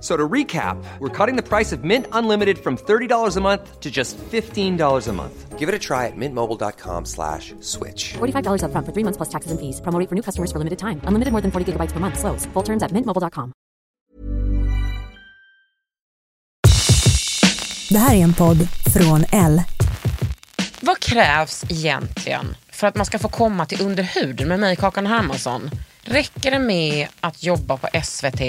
So to recap, we're cutting the price of Mint Unlimited from $30 a month to just $15 a month. Give it a try at mintmobile.com slash switch. $45 upfront for three months plus taxes and fees. Promo rate for new customers for limited time. Unlimited more than 40 gigabytes per month. Slows. Full terms at mintmobile.com. Det här är en podd från L. Vad krävs egentligen för att man ska få komma till underhuden med mig, Kakan Hermansson? Räcker det med att jobba på SVT,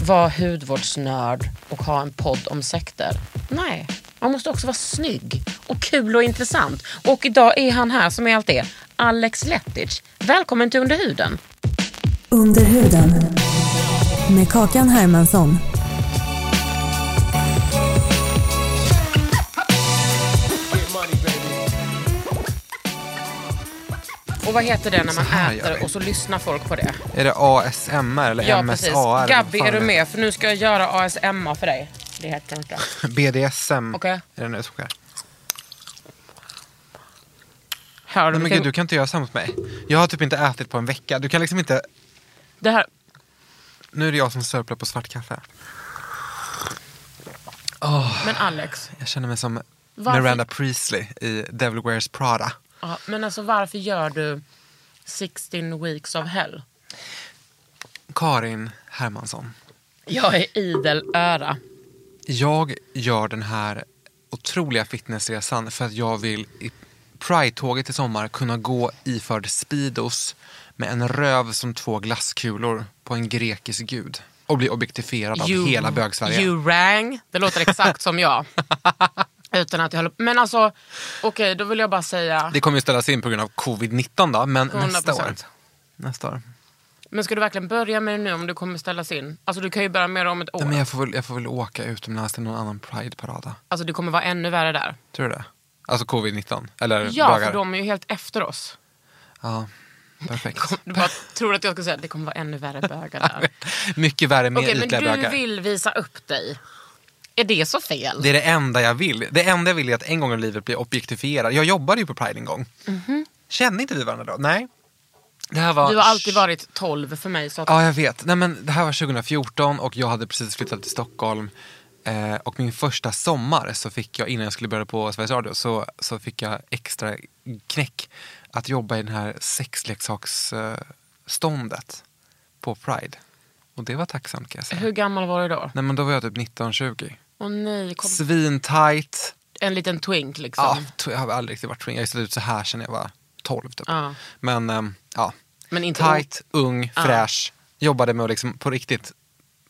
vara hudvårdsnörd och ha en podd om sekter? Nej, man måste också vara snygg och kul och intressant. Och idag är han här som är allt det. Alex Lettich. Välkommen till Underhuden. Under huden. Med Kakan Hermansson. Och vad heter det när man här äter och så lyssnar folk på det? Är det ASMR eller Ja, MSA? precis. eller vad Gabby, är du med? För nu ska jag göra ASMR för dig. Det heter inte. BDSM. Okej. Är det nu som sker? Du Nej men gud, du kan inte göra här mot mig. Jag har typ inte ätit på en vecka. Du kan liksom inte... Det här... Nu är det jag som sörplar på svart kaffe. Men Alex, Jag känner mig som Varför- Miranda Priestley i Devil Wears Prada. Ja, men alltså varför gör du 16 weeks of hell? Karin Hermansson. Jag är idel öra. Jag gör den här otroliga fitnessresan för att jag vill i Pride-tåget i sommar kunna gå iförd Speedos med en röv som två glasskulor på en grekisk gud och bli objektifierad av hela bögsverige. You rang. Det låter exakt som jag. Utan att jag håller Men alltså, okej då vill jag bara säga. Det kommer ju ställas in på grund av covid-19 då, men nästa år. 100%. Nästa år. Men ska du verkligen börja med det nu om det kommer ställas in? Alltså du kan ju börja med det om ett år. Nej, men jag, får väl, jag får väl åka utomlands till någon annan Pride-parad. då. Alltså det kommer vara ännu värre där. Tror du det? Alltså covid-19? Eller Ja, bögar? för de är ju helt efter oss. Ja, perfekt. Du bara tror att jag ska säga att det kommer vara ännu värre bögar där. Mycket värre med Okej, men ytliga du bögar. vill visa upp dig. Är det så fel? Det är det enda jag vill. Det enda jag vill är att en gång i livet bli objektifierad. Jag jobbade ju på Pride en gång. Kände inte vi varandra då? Nej. Det här var... Du har alltid varit 12 för mig. Så att... Ja, jag vet. Nej, men det här var 2014 och jag hade precis flyttat till Stockholm. Eh, och min första sommar så fick jag, innan jag skulle börja på Sveriges Radio, så, så fick jag extra knäck att jobba i den här sexleksaksståndet på Pride. Och det var tacksamt kan jag säga. Hur gammal var du då? Nej men då var jag typ 19-20. Åh nej, kom... Svintajt. en liten twink liksom. Ja, jag har aldrig riktigt varit twink. Jag har sett ut så här sen jag var 12 typ. Ja. Men ehm, ja, Men inte tight, ung, fräsch. Jobbade med att liksom på riktigt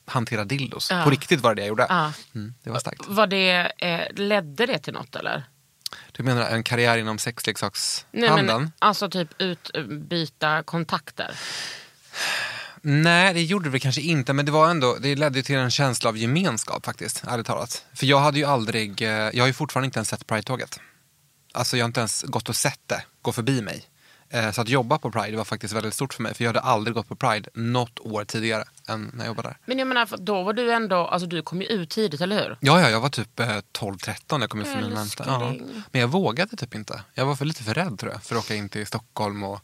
hantera dildos. Ja. På riktigt var det det jag gjorde. Mm, det var starkt. Var det, eh, ledde det till något eller? Du menar en karriär inom Nej, sexleksakshandeln? men, alltså typ utbyta kontakter. Nej, det gjorde det kanske inte, men det var ändå, det ledde till en känsla av gemenskap faktiskt, ärligt talat. För jag hade ju aldrig, eh, jag har ju fortfarande inte ens sett Pride-tåget. Alltså jag har inte ens gått och sett det gå förbi mig. Eh, Så att jobba på Pride var faktiskt väldigt stort för mig, för jag hade aldrig gått på Pride något år tidigare än när jag jobbade där. Men jag menar, då var du ändå, alltså du kom ju ut tidigt, eller hur? Ja, ja, jag var typ eh, 12-13 när jag kom ut från min. Ja. Men jag vågade typ inte. Jag var för lite för rädd tror jag, för att åka in till Stockholm och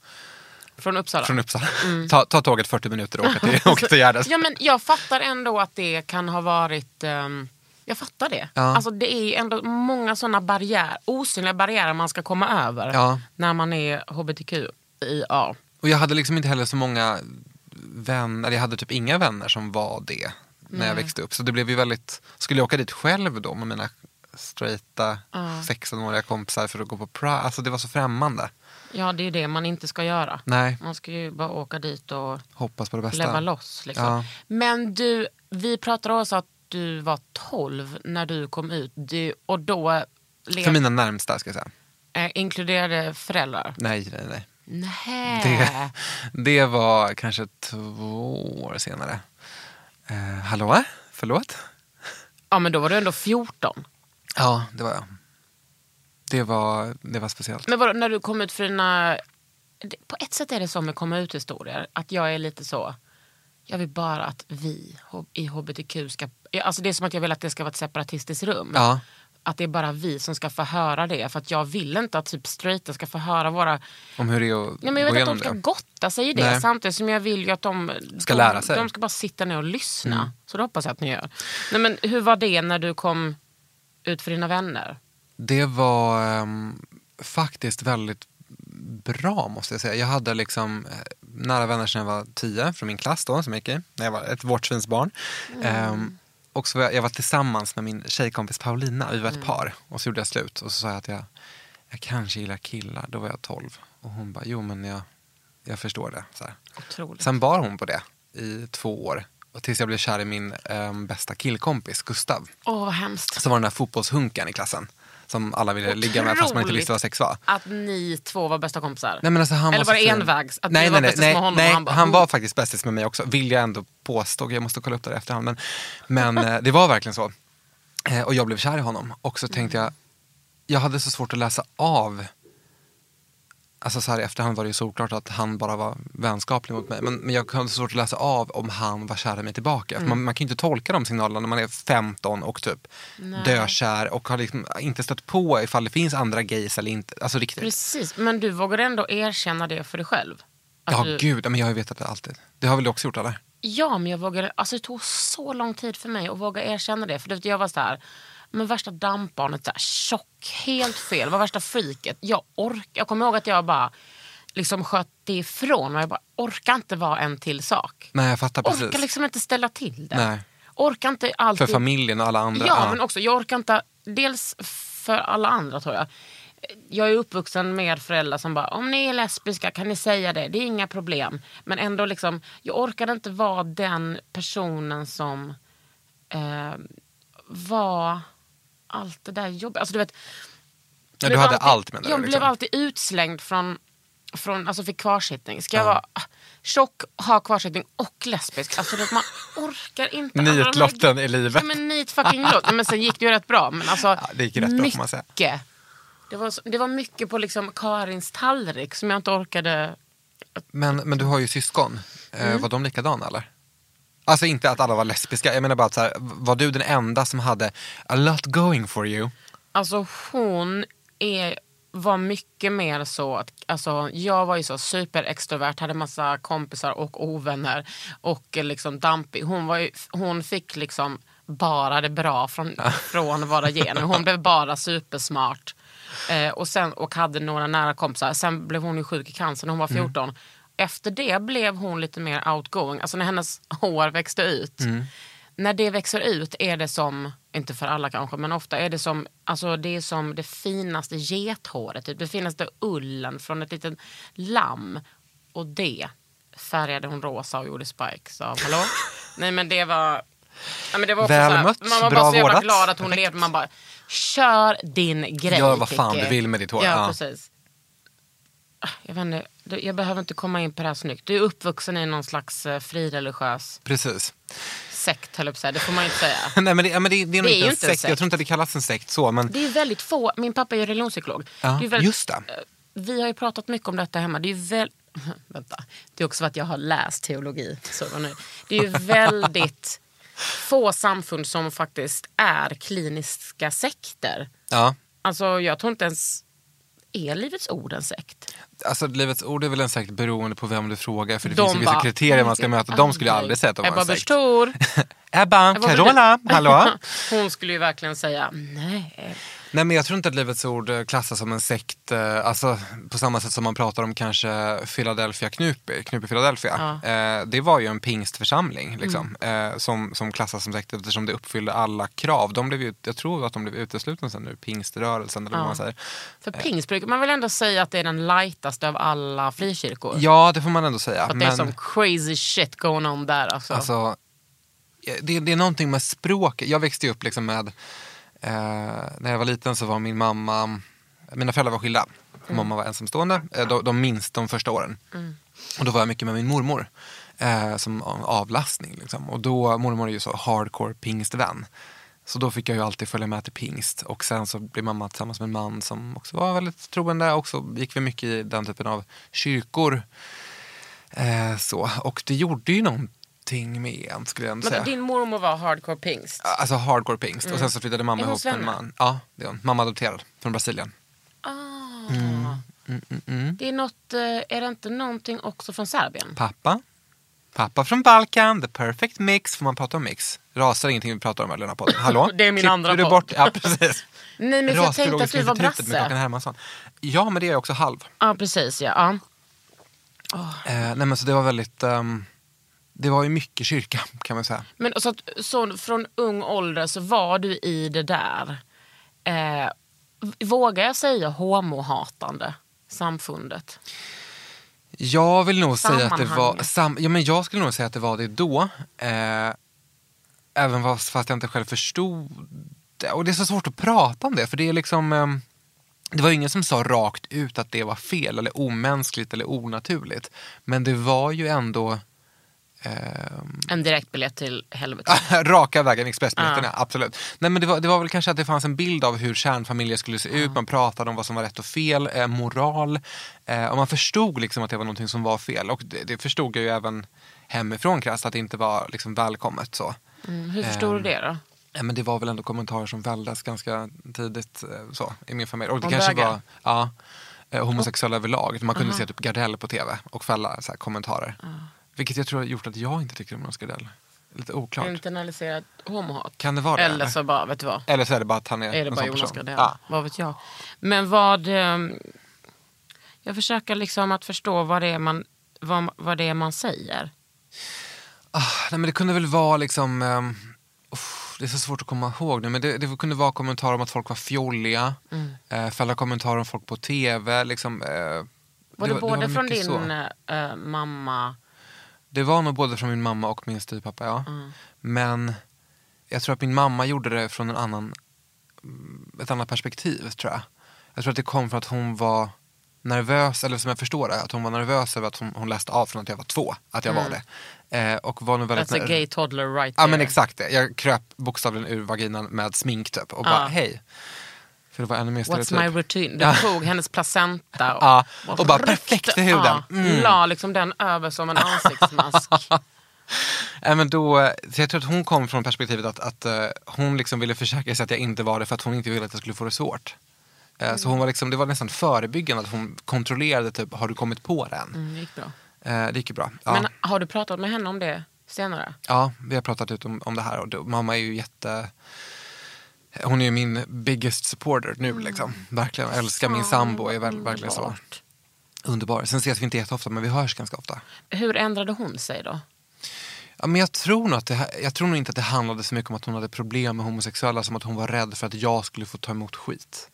Från Uppsala. från Uppsala. Ta, ta tåget 40 minuter och åka till, åka till Gärdet. Ja men jag fattar ändå att det kan ha varit ehm, jag fattar det. Ja. Alltså det är ändå många sådana barriärer, osynliga barriärer man ska komma över Ja. när man är hbtqia. Och jag hade liksom inte heller så många vänner, jag hade typ inga vänner som var det när jag växte upp. Så det blev ju väldigt, skulle jag åka dit själv då med mina straighta 16-åriga kompisar för att gå på Pride, alltså det var så främmande. Ja det är det man inte ska göra. Nej, Man ska ju bara åka dit och hoppas på det bästa. leva loss. Liksom. Ja. Men du, vi pratade också att du var 12 när du kom ut. Du, och då För mina närmsta ska jag säga. eh, inkluderade föräldrar. Nej, nej, nej. Nej. Det, det var kanske två år senare. Eh, hallå? Förlåt? Ja men då var du ändå 14. Ja, det var jag. Det var, det var speciellt. Men vadå, när du kom ut för dina... På ett sätt är det så med komma ut-historier. Att jag är lite så... Jag vill bara att vi i hbtq ska... Alltså det är som att jag vill att det ska vara ett separatistiskt rum. Ja. Att det är bara vi som ska få höra det. För att jag vill inte att typ straighta ska få höra våra... Om hur det är att Ja, men jag vet att de ska det. gotta sig i det. Nej. Samtidigt som jag vill ju att de Ska de, lära sig. Mm. De ska bara sitta ner och lyssna. Så det hoppas jag att ni gör. Nej, men hur var det när du kom ut för dina vänner? Det var ehm, faktiskt väldigt bra måste jag säga. Jag hade liksom eh, nära vänner sedan jag var tio från min klass då, som jag gick i, när jag var ett vårtsvinsbarn. Ehm, och så var jag, jag var tillsammans med min tjejkompis Paulina, vi var ett par. Och så gjorde jag slut och så sa jag att jag, jag kanske gillar killar, då var jag tolv. Och hon bara, jo men jag, jag förstår det. Så här. Otroligt. Sen bar hon på det i två år. Tills jag blev kär i min ehm, bästa killkompis, Gustav. Åh vad hemskt. Så var den där fotbollshunken i klassen. Som alla ville ligga med fast man inte visste vad sex var. Att ni två var bästa kompisar. Nej, men alltså, han Eller var det envägs? Att nej, var nej, bästis nej, med honom nej, och han, han bara, var faktiskt bästis med mig också, vill jag ändå påstå. Jag måste kolla upp det i efterhand. Men, men eh, det var verkligen så. Eh, Och jag blev kär i honom. Och så tänkte jag, jag hade så svårt att läsa av Alltså så här i efterhand var det ju solklart att han bara var vänskaplig mot mig. Men, men jag hade svårt att läsa av om han var kär i mig tillbaka. För Man, man kan ju inte tolka de signalerna när man är 15 och typ dökär och har liksom inte stött på ifall det finns andra gays eller inte. Alltså riktigt. Precis, men du vågar ändå erkänna det för dig själv. Att Ja du, gud, men jag har ju vetat det alltid. Det har väl du också gjort eller? Ja, men jag vågade, alltså det tog så lång tid för mig att våga erkänna det. För jag var så här, men värsta dampbarnet, så här, tjock, helt fel, var värsta freaket. Jag, ork, jag kommer ihåg att jag bara liksom sköt det ifrån och jag bara orkar inte vara en till sak. Nej, jag fattar precis. Orkar liksom inte ställa till det. Nej. Orkar inte alltid... För familjen och alla andra. Ja, men också jag orkar inte, dels för alla andra tror jag. Jag är uppvuxen med föräldrar som bara, om ni är lesbiska kan ni säga det, det är inga problem. Men ändå liksom, jag orkade inte vara den personen som eh, var allt det där jobbigt. Alltså, du vet, Ja, du hade alltid, allt menar du? Jag liksom. blev alltid utslängd från, från alltså fick kvarsittning. Ska jag vara ah, tjock, ha kvarsittning och lesbisk? Alltså, du vet, man orkar inte. här- Nitlotten i livet. Ja, men nit fucking lot. Men sen gick det ju rätt bra. Men alltså, Ja, det gick rätt bra, får man säga. mycket. Det var, så- det var mycket på liksom Karins tallrik som jag inte orkade. Men, men du har ju syskon. Mm. Eh, var de likadana eller? Alltså inte att alla var lesbiska, jag menar bara att så här, var du den enda som hade a lot going for you? Alltså hon är, var mycket mer så att, alltså jag var ju så superextrovert, hade massa kompisar och ovänner och liksom dampig. Hon, var ju, hon fick liksom bara det bra från, från våra gener. Hon blev bara supersmart. Eh, och, sen, och hade några nära kompisar. Sen blev hon ju sjuk i cancer när hon var 14. Efter det blev hon lite mer outgoing. Alltså när hennes hår växte ut. När det växer ut är det som, inte för alla kanske, men ofta är det som, alltså det är som det finaste gethåret. Typ. Det finaste ullen från ett litet lamm. Och det färgade hon rosa och gjorde spikes av. Hallå? Nej men det var... Ja, men det var Väl mött, man var bra bara så jävla glad att hon levde. Man bara, kör din grej Gör vad fan du vill med ditt hår. Ja, Ja. precis. Ah, Jag, vet inte, jag behöver inte komma in på det här snyggt. Du är uppvuxen i någon slags eh, frireligiös Precis. sekt, höll jag på att säga. Det får man ju inte säga. Nej, men det, men det, det är Det är inte ju en inte en sekt. sekt. Jag tror inte att det kallas en sekt så. Men Det är väldigt få, min pappa är ju religionspsykolog. Ja, det är väldigt, just det. eh, Vi har ju pratat mycket om detta hemma. Det är väl, vänta, det är också för att jag har läst teologi. Så nu. Det är ju väldigt få samfund som faktiskt är kliniska sekter. ja, Alltså jag tror inte ens, är Livets Ord en sekt? alltså Livets Ord är väl en sekt beroende på vem du frågar. För det De finns ju vissa kriterier man ska möta. De skulle jag aldrig säga att de var Ebba en Busch sekt. Ebba, Ebba Carola, Busch- hallå? Hon skulle ju verkligen säga nej. Nej men jag tror inte att Livets Ord eh, klassas som en sekt, eh, alltså på samma sätt som man pratar om kanske Philadelphia Knupi, Knupi Philadelphia. Eh, det var ju en pingstförsamling liksom, Mm. eh, som, som klassas som sekt eftersom det uppfyllde alla krav. De blev ju, jag tror att de blev uteslutna sen nu, pingströrelsen eller vad man säger. För pingst brukar man väl ändå säga att det är den lightaste av alla frikyrkor? Ja det får man ändå säga. Att det är som crazy shit going on där. Alltså. alltså, det, det är någonting med språk. Jag växte ju upp liksom med, eh, när jag var liten så var min mamma, mina föräldrar var skilda. Mamma var ensamstående, eh, de, de minst de första åren. Och då var jag mycket med min mormor. Eh, som avlastning. Liksom. Och då, mormor är ju så hardcore pingstvän. Så då fick jag ju alltid följa med till pingst. Och sen så blev mamma tillsammans med en man som också var väldigt troende. Och så gick vi mycket i den typen av kyrkor. Eh, så. Och det gjorde ju någonting med en skulle jag säga. Men din mormor var hardcore pingst. Alltså hardcore pingst. Och sen så flyttade mamma ihop med en man. Ja, det är hon. Mamma adopterad från Brasilien. Ah. Mm, Det är något, eh, är det inte någonting också från Serbien? Pappa. Pappa från Balkan, the perfect mix. Får man prata om mix? Rasar ingenting vi pratar om i den här podden? Hallå? Det är min Klipper andra podd. bort? Ja, precis. Nej men jag tänkte att du var brasse. Ja, men det är jag också halv. Ja precis ja. ja. Eh, nej, men så det var väldigt... ehm, det var ju mycket kyrka kan man säga. Men så, att, så från ung ålder så var du i det där, eh, vågar jag säga homohatande samfundet? Jag vill nog säga att det var... Sam, ja, men jag skulle nog säga att det var det då. Eh, även fast, fast jag inte själv förstod det. Och det är så svårt att prata om det. För det är liksom... ehm, det var ingen som sa rakt ut att det var fel eller omänskligt eller onaturligt. Men det var ju ändå... ehm, En direktbiljett till helvetet. Raka vägen, Expressbiljetterna, absolut. Nej, men det, var, det var väl kanske att det fanns en bild av hur kärnfamiljer skulle se ut. Man pratade om vad som var rätt och fel, eh, moral. Eh, och man förstod liksom att det var någonting som var fel. Och det, det förstod jag ju även hemifrån krasst, att det inte var liksom välkommet. så. Mm, hur förstod du det då? Eh, Men det var väl ändå kommentarer som välldes ganska tidigt eh, så, i min familj. Och det Om kanske bögar? var ja, eh, homosexuella överlag. Man kunde se typ Gardell på tv och fälla så här, kommentarer. Vilket jag tror har gjort att jag inte tycker om Jonas Gardell. Lite oklart. Internaliserad homohat? Kan det vara det? Eller så bara, vet du vad? Eller så är det bara att han är, Är det en bara sån Jonas person. Gardell? Ja. Vad vet jag. Men vad... ehm, Jag försöker liksom att förstå vad det är man, vad, vad det är man säger. Ah, nej, men det kunde väl vara liksom... ehm, uff, det är så svårt att komma ihåg nu, men det, det kunde vara kommentarer om att folk var fjolliga. Mm. Eh, fälla kommentarer om folk på tv. Liksom, eh, Var det, både från mycket din så. eh, mamma... Det var nog både från min mamma och min styvpappa, ja. Mm. Men jag tror att min mamma gjorde det från en annan, mm, ett annat perspektiv, tror jag. Jag tror att det kom från att hon var nervös, eller som jag förstår det, att hon var nervös över att hon, hon läste av från att jag var två, att jag var det. Eh, och var nog väldigt... That's a gay toddler right Ja there. men exakt det. Jag kröp bokstavligen ur vaginan med smink typ och bara Ja. hej. För det var ännu mer What's my routine? Du tog hennes placenta och, Ja, och bara ryckte- perfekt i huden. Ja, Mm. La liksom den över som en ansiktsmask. Men då, jag tror att hon kom från perspektivet att, att eh, hon liksom ville försäkra sig att jag inte var det för att hon inte ville att jag skulle få det svårt. Eh, Så hon var liksom, det var nästan förebyggande att hon kontrollerade typ, har du kommit på den? Mm, det gick bra. Eh, det gick ju bra. Ja. Men har du pratat med henne om det senare? ja, vi har pratat ut om, om det här och då, mamma är ju jätte... Hon är ju min biggest supporter nu liksom. Verkligen, älskar min sambo, är väl, verkligen så. Underbar. Sen ses vi inte jätteofta men vi hörs ganska ofta. Hur ändrade hon sig då? Ja, men jag, tror nog att det, jag tror nog inte att det handlade så mycket om att hon hade problem med homosexuella som att hon var rädd för att jag skulle få ta emot skit.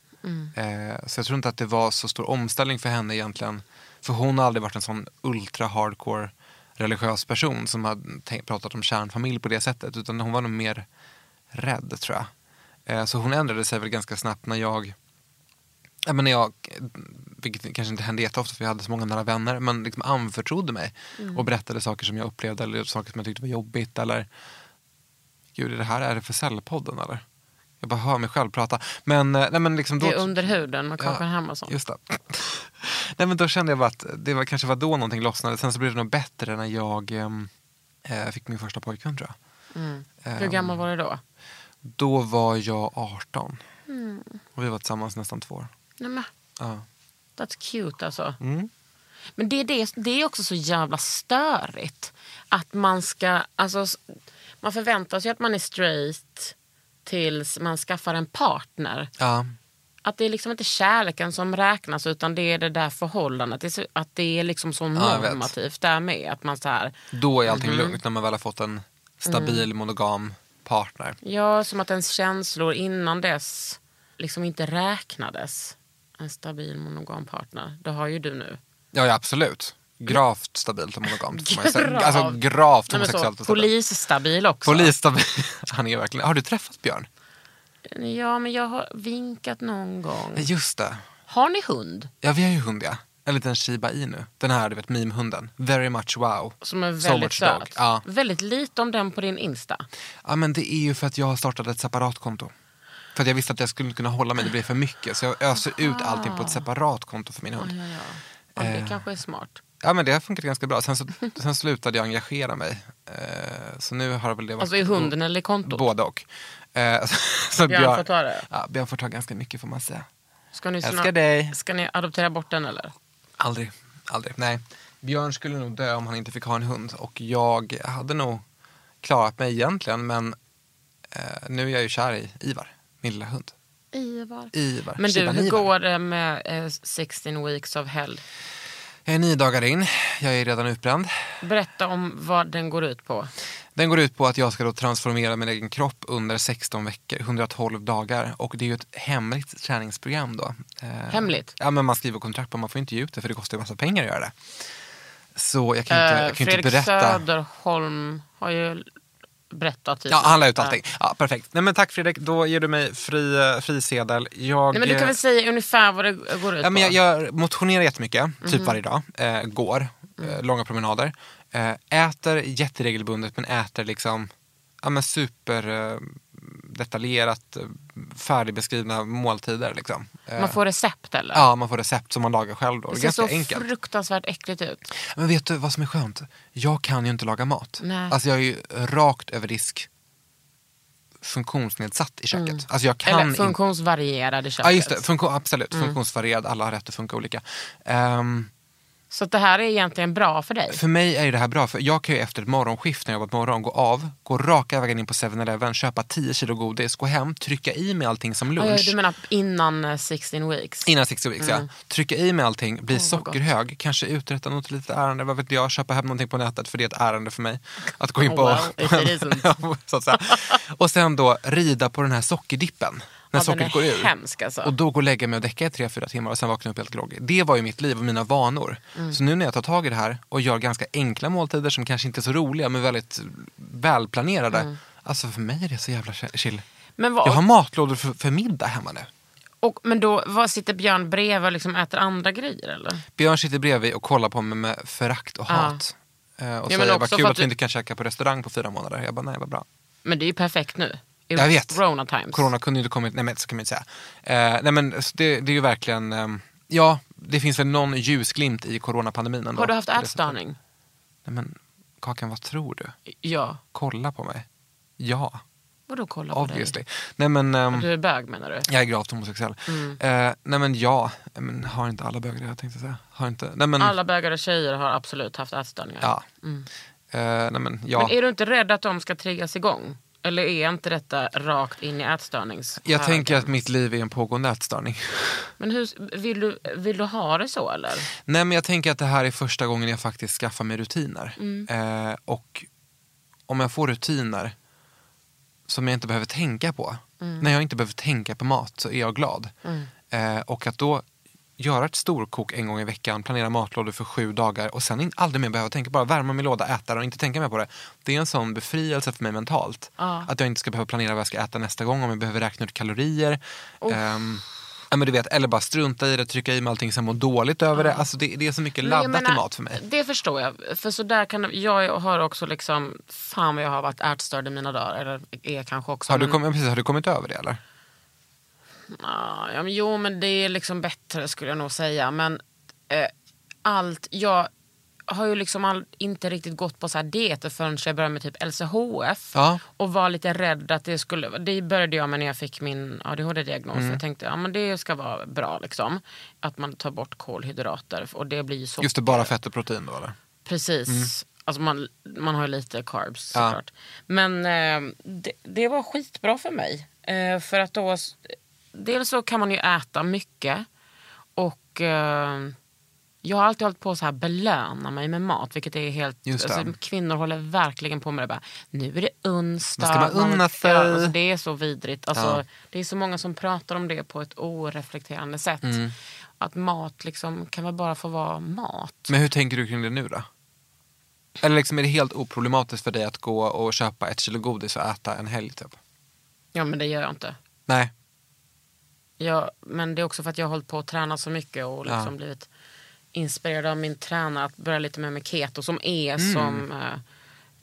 Eh, så jag tror inte att det var så stor omställning för henne egentligen. För hon har aldrig varit en sån ultra hardcore religiös person som har pratat om kärnfamilj på det sättet. Utan hon var nog mer rädd tror jag. Eh, så hon ändrade sig väl ganska snabbt när jag Ja, men när jag, vilket kanske inte hände jätteofta för jag hade så många nära vänner, men liksom anförtrodde mig och berättade saker som jag upplevde eller saker som jag tyckte var jobbigt. Eller, Gud, är det här är det för Cellpodden eller? Jag bara hör mig själv prata. Men, eh, nej, men liksom då, Det är under huden med Kakan Hermansson. Just det. nej, men då kände jag bara att det var, kanske var då någonting lossnade. Sen så blev det nog bättre när jag ehm, eh, fick min första pojkvän tror jag. Hur Ehm, gammal var du då? Då var jag 18. Mm. Och vi var tillsammans nästan två år. Nej, men, Ja. that's cute alltså. Mm. Men det, är det, det är också så jävla störigt. Att man ska, alltså, man förväntar sig att man är straight tills man skaffar en partner. Ja. Att det är liksom inte kärleken som räknas utan det är det där förhållandet. Det så, att det är liksom så Ja, normativt där med. Att man så här, Då är allting Mhm. lugnt när man väl har fått en stabil Mm. monogam partner. ja, som att ens känslor innan dess liksom inte räknades. En stabil monogam partner. Det har ju du nu. Ja, ja absolut. gravt stabilt och monogamt. Gravt. Alltså gravt Nej, men så, homosexuellt. polisstabil också. Polisstabil. Han är verkligen... Har du träffat Björn? Ja, men jag har vinkat någon gång. Just det. Har ni hund? Ja, vi har ju hund ja. En liten shiba inu. Den här, du vet, meme-hunden. Very much wow. Som är So väldigt dog. söt. Ja. Väldigt lite om den på din Insta. ja, men det är ju för att jag har startat ett separat konto. För att jag visste att jag skulle kunna hålla mig, det blir för mycket. Så jag öser ut allting på ett separat konto för min hund. Ja, ja. Ja, det Eh. kanske är smart. Ja men det har funkat ganska bra. Sen, så, sen slutade jag engagera mig. Eh, så nu har väl det varit Alltså i hunden eller i kontot? Både och. Eh, så Björn får ta det? Ja, Björn får ta ganska mycket får man säga. Ska ni, Älskar dig. ska ni adoptera bort den eller? Aldrig, aldrig. Nej. Björn skulle nog dö om han inte fick ha en hund. Och jag hade nog klarat mig egentligen men eh, nu är jag ju kär i Ivar, min lilla hund. Ivar. Ivar. Men du, hur går det med eh, 16 weeks of hell? Jag är nio dagar in, jag är redan utbränd. Berätta om vad den går ut på. Den går ut på att jag ska då transformera min egen kropp under 16 veckor, 112 dagar. Och det är ju ett hemligt träningsprogram då. Eh, Hemligt? Ja, men man skriver kontrakt på man får inte ge ut det för det kostar ju massa pengar att göra det. Så jag kan inte, Eh, jag kan inte Fredrik berätta. Söderholm har ju berättat. Typ. Ja, han la ut allting. Ja, perfekt. Nej, men tack Fredrik, då ger du mig fri, eh, fri sedel. Jag, Nej, men du kan eh, väl säga ungefär vad det går ut Ja, men på? jag, jag motionerar jättemycket, typ varje dag. Eh, går, Mm. eh, långa promenader. Eh, äter jätteregelbundet men äter liksom ja, men super eh, detaljerat eh, färdigbeskrivna måltider. Liksom. Man får recept eller? Ja, man får recept som man lagar själv. Då. Det ser ganska så enkelt. fruktansvärt äckligt ut. Men vet du vad som är skönt? Jag kan ju inte laga mat. Nej. Alltså jag är ju rakt över disk funktionsnedsatt i köket. Alltså jag kan Mm. Eller funktionsvarierad i köket. Ja just det, Funktion, absolut. Mm. Funktionsvarierad, alla har rätt att funka olika. Ehm, Så det här är egentligen bra för dig? för mig är det här bra, för jag kan ju efter ett morgonskift när jag jobbat morgon gå av, gå raka vägen in på 7-Eleven, köpa 10 kilo godis, gå hem, trycka i mig allting som lunch. du menar innan eh, 16 weeks? Innan 60 weeks ja. Trycka i mig allting, bli Mm. vad gott. sockerhög, kanske uträtta något litet ärende, vad vet jag, köpa hem någonting på nätet för det är ett ärende för mig. Att gå in Oh, på... well, if it isn't. så att säga. Och sen då rida på den här sockerdippen. När Ja, sockret går ur. hemsk, alltså. Och då gå och lägga mig och däcka i tre, fyra timmar och sen vakna upp helt groggy. Det var ju mitt liv och mina vanor. Mm. Så nu när jag tar tag i det här och gör ganska enkla måltider som kanske inte är så roliga men väldigt välplanerade. Mm. Alltså för mig är det så jävla chill. Men, vad, Jag har matlådor för, för middag hemma nu. och, men då vad sitter Björn bredvid och liksom äter andra grejer eller? Björn sitter bredvid och kollar på mig med förakt och hat. Eh, och Ja, men säger vad kul att att vi du- inte kan käka på restaurang på fyra månader. Jag bara, nej vad bra. Men det är ju perfekt nu. Jag vet. Corona times. Corona kunde ju inte kommit, nej men så kan man inte säga. Eh, nej men det, det är ju verkligen, ehm, ja det finns väl någon ljusglimt i coronapandemin ändå. Har du haft ätstörning? Nej men Kakan, vad tror du? Ja. Kolla på mig. Ja, Vadå kolla på obviously. dig? Nej men, ehm, Du är bög menar du? jag är gravt homosexuell. Mm. Eh, nej men ja, men har inte alla bögar det jag tänkte säga. Har inte, nej men, Alla bögade tjejer har absolut haft ätstörningar. ja. Eh, nej men ja. Men är du inte rädd att de ska triggas igång? Eller är inte detta rakt in i ätstörnings? Jag tänker att mitt liv är en pågående ätstörning. Men hur, vill, du, vill du ha det så eller? Nej men jag tänker att det här är första gången jag faktiskt skaffar mig rutiner. Mm. Eh, och om jag får rutiner som jag inte behöver tänka på. Mm. När jag inte behöver tänka på mat så är jag glad. Eh, och att då göra ett storkok en gång i veckan, planera matlådor för sju dagar och sen aldrig mer behöva tänka, bara värma min låda, äta och inte tänka mer på det. Det är en sån befrielse för mig mentalt. Ja. Att jag inte ska behöva planera vad jag ska äta nästa gång, om jag behöver räkna ut kalorier. Ehm, ja, men du vet, eller bara strunta i det, trycka i mig allting sen må dåligt över det. Alltså det, det är så mycket Men laddat menar, i mat för mig. Det förstår jag. För så där kan, jag har också liksom, fan vad jag har varit ätstörd i mina dagar. Eller är kanske också. Har du, men- kommit, precis, har du kommit över det eller? Ja, men, jo men det är liksom bättre skulle jag nog säga. Men eh, allt, jag har ju liksom all, inte riktigt gått på så här dieter förrän jag började med typ LCHF. Ja. Och var lite rädd att det skulle, det började jag med när jag fick min ADHD-diagnos. Mm. Jag tänkte ja men det ska vara bra liksom. Att man tar bort kolhydrater och det blir socker. Just det, bara fett och protein då eller? Precis. Alltså man, man har ju lite carbs Ja. såklart. Men eh, det, det var skitbra för mig. Eh, för att då, dels så kan man ju äta mycket. Och eh, jag har alltid hållit på så här belöna mig med mat. Vilket är helt, alltså, kvinnor håller verkligen på med det. Bara, nu är det onsdag. Nu ska man unna sig. Ja, alltså, det är så vidrigt. Alltså, Ja. Det är så många som pratar om det på ett oreflekterande sätt. Mm. att mat liksom kan väl bara få vara mat. Men hur tänker du kring det nu då? Eller liksom är det helt oproblematiskt för dig att gå och köpa ett kilo godis och äta en helg typ? Ja men det gör jag inte. Nej. Jag, men det är också för att jag har hållit på att träna så mycket och liksom Ja. blivit inspirerad av min tränare att börja lite mer med keto som är Mm. som,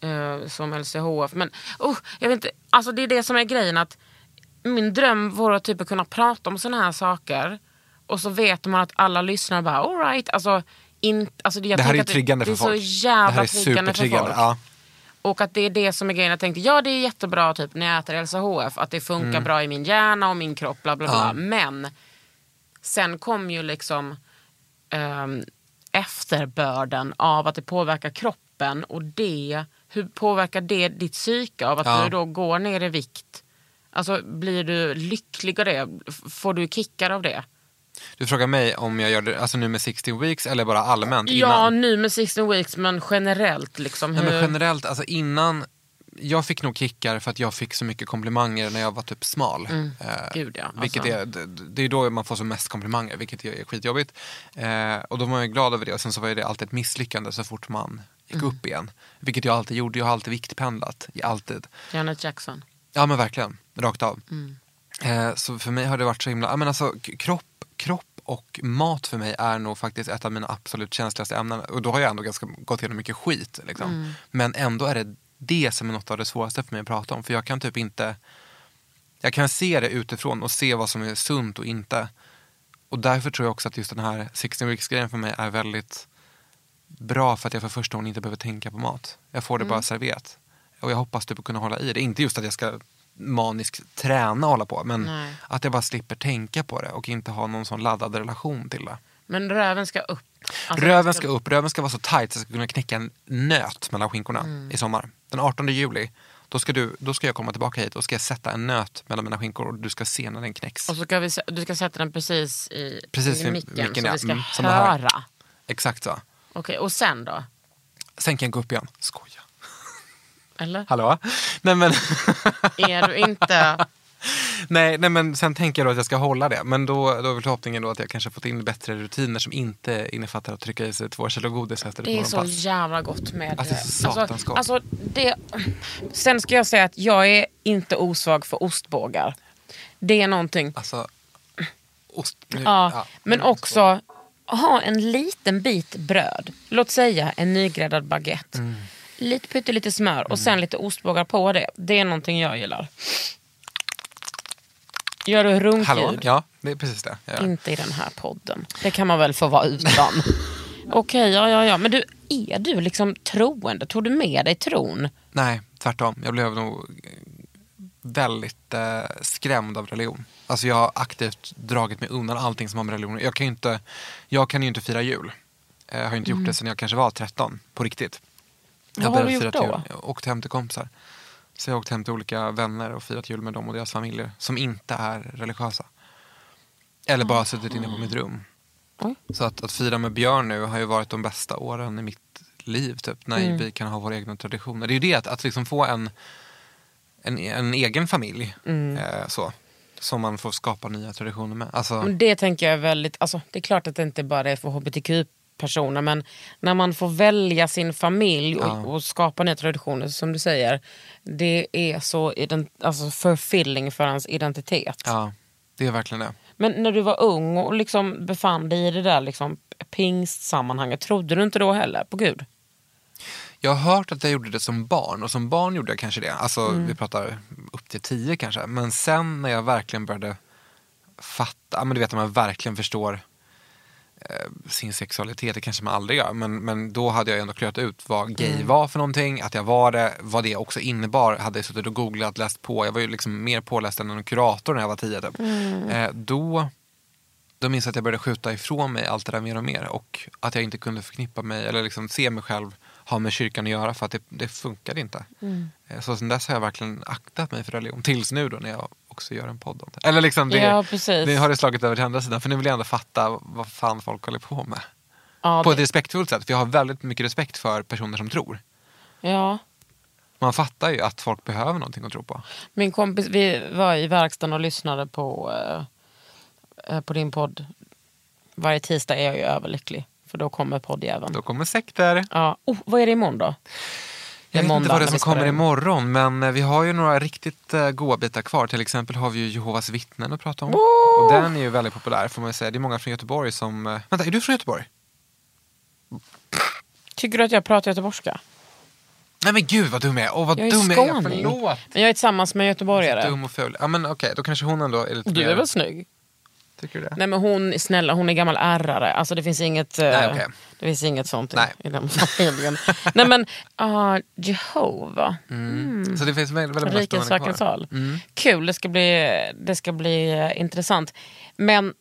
eh, eh, som LCHF. Men oh, jag vet inte, alltså det är det som är grejen att min dröm vore att typ att kunna prata om sådana här saker och så vet man att alla lyssnar bara alright. Alltså, in, alltså jag det här är ju triggande det, för folk. Det är så jävla det här är triggande för folk. Ja. Och att det är det som är grejen. Jag tänkte, ja det är jättebra typ när jag äter LCHF, att det funkar bra i min hjärna och min kropp, bla bla bla. Mm. Ja. Men sen kom ju liksom ehm, efterbörden av att det påverkar kroppen och det, hur påverkar det ditt psyke av att Ja. du då går ner i vikt? Alltså blir du lycklig av det? Får du kickar av det? Du frågar mig om jag gör det alltså nu med 16 weeks eller bara allmänt Ja, innan? nu med 16 weeks men generellt liksom. Nej, Hur... men generellt, alltså innan, jag fick nog kickar för att jag fick så mycket komplimanger när jag var typ smal. Eh, Mm. Gud, ja. Vilket Alltså. är, det, det är då man får som mest komplimanger, vilket är skitjobbigt. Eh, och då var jag glad över det och sen så var det alltid ett misslyckande så fort man gick Mm. upp igen. Vilket jag alltid gjorde, jag har alltid viktpendlat, alltid. Janet Jackson. Ja men verkligen, rakt av. Mm. Eh, så för mig har det varit så himla, ja, men alltså kropp, kropp och mat för mig är nog faktiskt ett av mina absolut känsligaste ämnen. Och då har jag ändå ganska gått igenom mycket skit. Liksom. Mm. Men ändå är det det som är något av det svåraste för mig att prata om. För jag kan typ inte, jag kan se det utifrån och se vad som är sunt och inte. Och därför tror jag också att just den här 16 weeks grejen för mig är väldigt bra för att jag för första gången inte behöver tänka på mat. Jag får det Mm. bara serverat. Och jag hoppas typ att kunna hålla i det. Inte just att jag ska manisk träna och hålla på. Men Nej. att jag bara slipper tänka på det och inte ha någon sån laddad relation till det. Men röven ska upp. Alltså, röven ska upp, röven ska vara så tight så jag ska kunna knäcka en nöt mellan skinkorna Mm. i sommar. Den 18 juli, då ska, du, då ska jag komma tillbaka hit och ska jag sätta en nöt mellan mina skinkor och du ska se när den knäcks. Och så ska vi, du ska sätta den precis i, Precis i micken, micken, så ja. vi ska Mm, höra. Exakt så. Okej, och sen då? Sen kan jag gå upp igen. Skoja. Eller? Hallå? Nej men, Är du inte... nej, nej men sen tänker jag då att jag ska hålla det. Men då, då är väl förhoppningen då att jag kanske fått in bättre rutiner som inte innefattar att trycka i sig två kilo godis efter ett Det är så morgonpass. jävla gott med... Att det är så satans alltså, gott. alltså, det, Sen ska jag säga att jag är inte osvag för ostbågar. Det är någonting... Alltså, ost. Nu, Ja, men nu- också ha en liten bit bröd. Låt säga en nygräddad baguette. Mm. Lite pyttelite smör och sen lite ostbågar på det. Det är någonting jag gillar. Gör du runkljud? Hallå? Ja, det är precis det. gör. Inte i den här podden. Det kan man väl få vara utan. Okej, ja, ja, ja. Men du, är du liksom troende? Tog du med dig tron? Nej, tvärtom. Jag blev nog eh, väldigt eh, skrämd av religion. Alltså jag har aktivt dragit mig undan allting som har med religion Jag kan ju inte, jag kan ju inte fira jul. Eh, Jag har inte gjort det sedan jag kanske var 13, på riktigt. Jag Mm. Vad har du gjort då? Jul. Jag har åkt hem till kompisar. Så jag har åkt hem till olika vänner och firat jul med dem och deras familjer som inte är religiösa. Eller bara suttit inne på mitt rum. Oj. Så att, att fira med Björn nu har ju varit de bästa åren i mitt liv. Typ, när Mm. vi kan ha våra egna traditioner. Det är ju det, att, att liksom få en, en, en egen familj. Mm. Eh, så, som man får skapa nya traditioner med. Alltså, Men det tänker jag är väldigt... Alltså, det är klart att det inte bara är för hbtq-personer men när man får välja sin familj och, Ja. och skapa nya traditioner som du säger. Det är så alltså fulfilling för ens identitet. ja, det är verkligen det. Men när du var ung och liksom befann dig i det där liksom pingstsammanhanget, trodde du inte då heller på Gud? Jag har hört att jag gjorde det som barn och som barn gjorde jag kanske det. Alltså Mm. vi pratar upp till tio kanske. Men sen när jag verkligen började fatta, men du vet när man verkligen förstår sin sexualitet, det kanske man aldrig gör. Men, men då hade jag ändå klurat ut vad gay Mm. var för någonting, att jag var det, vad det också innebar. Hade jag suttit och googlat, läst på. Jag var ju liksom mer påläst än en kurator när jag var tio typ. Mm. Eh, då, då minns jag att jag började skjuta ifrån mig allt det där mer och mer. Och att jag inte kunde förknippa mig, eller liksom se mig själv ha med kyrkan att göra för att det, det funkade inte. Mm. Eh, Så sen dess har jag verkligen aktat mig för religion. Tills nu då när jag också gör en podd om det. Eller liksom det, Ja, nu har det slagit över till andra sidan. För nu vill jag ändå fatta vad fan folk håller på med. Ja, På ett det, respektfullt sätt. För jag har väldigt mycket respekt för personer som tror. ja. Man fattar ju att folk behöver någonting att tro på. Min kompis, vi var i verkstaden och lyssnade på, eh, eh, på din podd varje tisdag är jag ju överlycklig. För då kommer poddjäveln. Då kommer sekter. Ja. Oh, vad är det imorgon då? Jag vet måndag inte vad det är som kommer in. imorgon men eh, vi har ju några riktigt uh, goda bitar kvar. Till exempel har vi ju Jehovas vittnen att prata om. Och den är ju väldigt populär får man säga. Det är många från Göteborg som... eh, Vänta, är du från Göteborg? Tycker du att jag pratar göteborgska? Nej men gud vad dum jag är. Åh vad Jag är dum jag är. skåning. Förlåt. Men jag är tillsammans med göteborgare. Dum och ful. Ja men okej, då kanske hon ändå är lite Du mer... är väl snygg? Tycker du det? Nej men hon är snälla, hon är gammal ärrare. Alltså det finns inget, eh, Nej, okej. det finns inget sånt i, Nej. i den familjen. Nej men, uh, Jehova. Så det finns väldigt, väldigt många Rikens vackra sal. Kul, det ska bli, det ska bli eh, intressant. Men,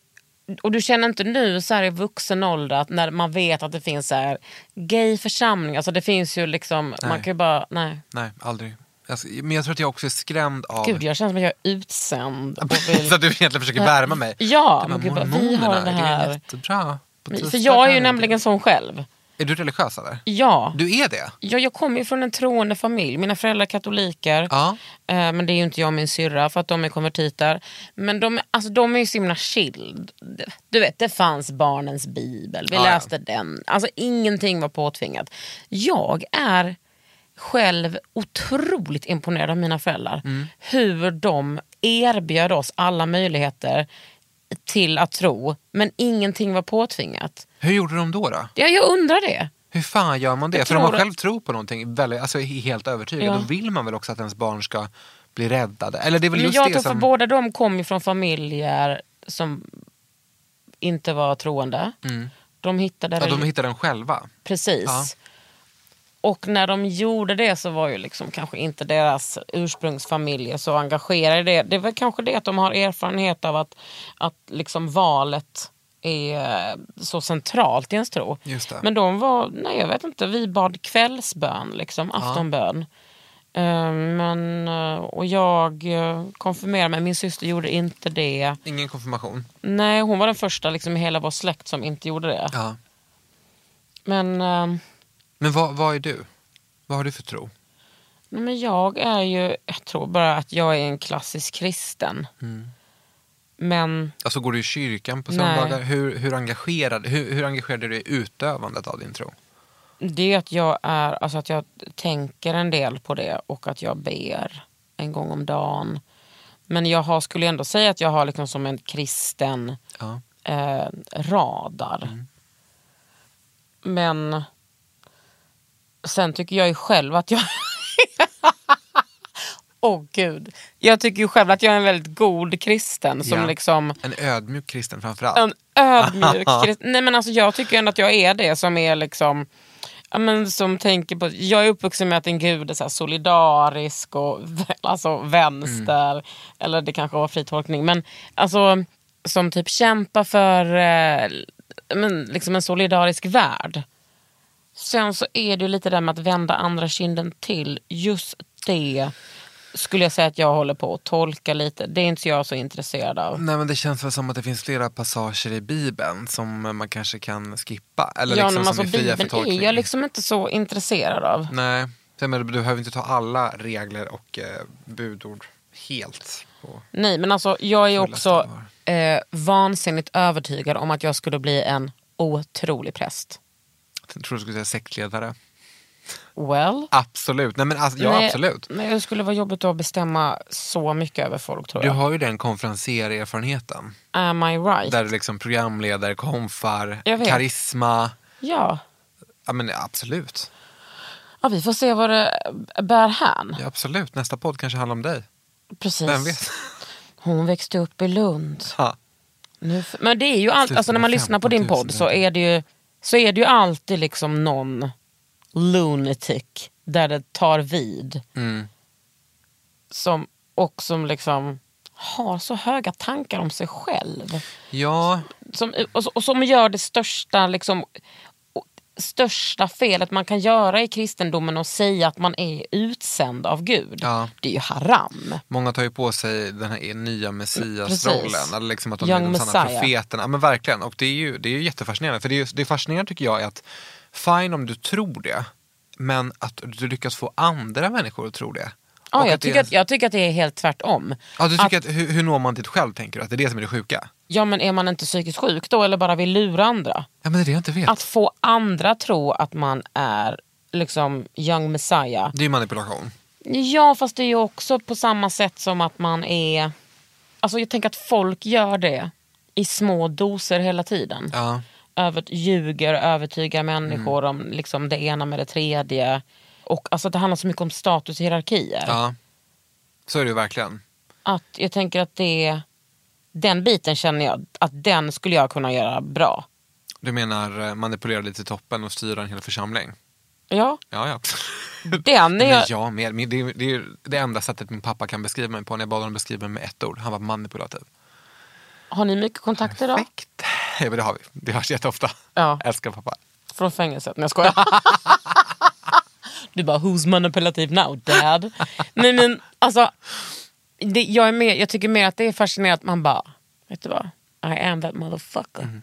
och du känner inte nu så här i vuxen ålder att när man vet att det finns så här gayförsamlingar, alltså det finns ju liksom, man Nej. kan ju bara, nej. Nej, aldrig. Alltså, men jag tror att jag också är skrämd av... Gud jag känner som att jag är utsänd. Vill, så att du egentligen försöker värma mig. Ja, men gud, vi har det här. är jättebra. För jag är ju nämligen sån själv. Är du religiös eller? Ja. Du är det? Ja, jag kommer ju från en troende familj. Mina föräldrar är katoliker. Ja. Eh, men det är ju inte jag och min syrra för att de är konvertiter. Men de, alltså, de är ju så himla chill. Du vet, det fanns barnens bibel. Vi Ja, ja. läste den. Alltså ingenting var påtvingat. Jag är själv otroligt imponerad av mina föräldrar. Mm. Hur de erbjöd oss alla möjligheter till att tro, men ingenting var påtvingat. Hur gjorde de då? då? Ja, jag undrar det. Hur fan gör man det? Jag För om man själv tror på någonting, väldigt, alltså helt övertygad, Ja. då vill man väl också att ens barn ska bli räddade? Eller det är väl Men jag tror för som... båda de kom ju från familjer som inte var troende. De hittade Mm. Ja, de hittar den själva. Precis. Ja. Och när de gjorde det så var ju liksom kanske inte deras ursprungsfamiljer så engagerade i det. Det är väl kanske det att de har erfarenhet av att, att liksom valet är så centralt i ens tro. Men de var, nej jag vet inte, vi bad kvällsbön, liksom, aftonbön. Eh, Men, eh, och jag eh, konfirmerade mig, min syster gjorde inte det. Ingen konfirmation. Nej, hon var den första liksom, i hela vår släkt som inte gjorde det. Ja. Men, eh, Men vad, vad är du? Vad har du för tro? nej, men jag är ju, jag tror bara att jag är en klassisk kristen. Men Alltså går du i kyrkan på söndagar? Hur, hur, engagerad, hur, hur engagerad är du i utövandet av din tro? det är att jag är, alltså att jag tänker en del på det och att jag ber en gång om dagen. Men jag har, skulle ändå säga att jag har liksom som en kristen Ja. eh, radar. Men sen tycker jag ju själv att jag... Åh gud. Jag tycker ju själv att jag är en väldigt god kristen som Ja. liksom En ödmjuk kristen framförallt. en ödmjuk kristen. Nej men alltså jag tycker ändå att jag är det som är liksom Ja, men som tänker på, jag är uppvuxen med att en gud är så solidarisk och alltså vänster. Eller det kanske var fri tolkning. Men alltså som typ kämpar för eh, men, liksom en solidarisk värld. Sen så är det lite där med att vända andra kinden till. Just det skulle jag säga att jag håller på att tolka lite. Det är inte jag så intresserad av. Nej men det känns väl som att det finns flera passager i Bibeln som man kanske kan skippa. Eller ja, liksom men som alltså, är fria för Bibeln tolkning. är jag liksom inte så intresserad av. Nej, menar, du behöver inte ta alla regler och eh, budord helt. Nej, men alltså jag är också eh, vansinnigt övertygad om att jag skulle bli en otrolig präst. Jag tror du skulle säga sektledare. Well? Absolut, nej men alltså, ja nej, absolut. Nej, det skulle vara jobbigt att bestämma så mycket över folk tror Du jag. har ju den konferensererfarenheten. Am I right? Där du liksom programleder, konfar, karisma. Ja. Ja men absolut. ja, vi får se vad det bär hän. Ja, absolut. Nästa podd kanske handlar om dig. Precis. Vem vet? Hon växte upp i Lund. Ja. Nu, men det är ju allt, alltså när man lyssnar på din 15 000 podd så är det ju, så är det ju alltid liksom någon lunatic där det tar vid. Mm. Som, och som liksom har så höga tankar om sig själv. Ja, Som, och, och som gör det största liksom, största felet man kan göra i kristendomen och säga att man är utsänd av Gud. Ja. Det är ju haram. många tar ju på sig den här nya messiasrollen. Eller liksom att de Young är de sanna profeterna. Ja, men verkligen. Och det är ju, det är ju jättefascinerande. För det, är, det fascinerande tycker jag är att fine om du tror det. Men att du lyckas få andra människor att tro det. Ja, jag, att tycker är- att, jag tycker att det är helt tvärtom. Ja, du tycker att, hur, hur når man dit själv tänker du? Att det är det som är det sjuka? Ja men är man inte psykiskt sjuk då eller bara vill lura andra? Ja, men det är det jag inte vet. Att få andra tro att man är liksom young messiah. Det är manipulation. Ja fast det är ju också på samma sätt som att man är... Alltså jag tänker att folk gör det i små doser hela tiden. Ja. Över, ljuger, övertygar människor om liksom det ena med det tredje. Och alltså det handlar så mycket om status och hierarkier. ja. Så är det ju verkligen. Att jag tänker att det... Den biten känner jag att den skulle jag kunna göra bra. Du menar eh, manipulera lite till toppen och styra en hel församling? Ja, Ja, ja. den är jag... jag med. Det är, det är det enda sättet min pappa kan beskriva mig på när jag bad honom beskriva mig med ett ord. Han var manipulativ. Har ni mycket kontakter då? Perfekt. Ja, det har vi. Det hörs jätteofta. Ja. Älskar pappa. Från fängelset? Nej jag skojar. Du bara, who's manipulative now dad? Nej men alltså, det, jag, är mer, jag tycker mer att det är fascinerande att man bara, vet du vad? I am that motherfucker.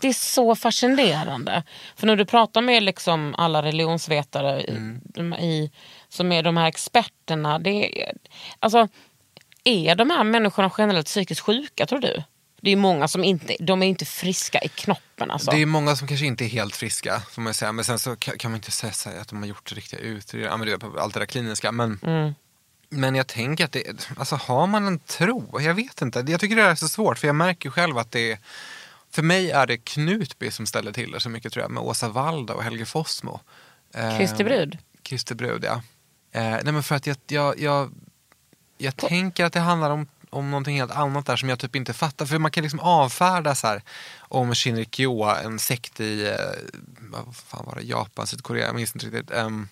Det är så fascinerande. För när du pratar med liksom alla religionsvetare i, de, i, som är de här experterna. Det är, alltså, är de här människorna generellt psykiskt sjuka tror du? Det är många som inte, de är inte friska i knoppen alltså. Det är många som kanske inte är helt friska, får man säga. Men sen så kan kan man inte säga att de har gjort riktiga utredningar, ja, allt det där kliniska. Men, Mm. men jag tänker att det, alltså har man en tro? Jag vet inte. Jag tycker det är så svårt, för jag märker själv att det är, för mig är det Knutby som ställer till det så mycket tror jag, med Åsa Walda och Helge Fossmo. Eh, Kristi brud? Kristi brud, ja. Eh, nej men för att jag, jag, jag, jag tänker att det handlar om, om någonting helt annat där som jag typ inte fattar. För man kan liksom avfärda så här om Shinrikyo, en sekt i, eh, vad fan var det, Japan, Sydkorea, jag minns inte riktigt. Um,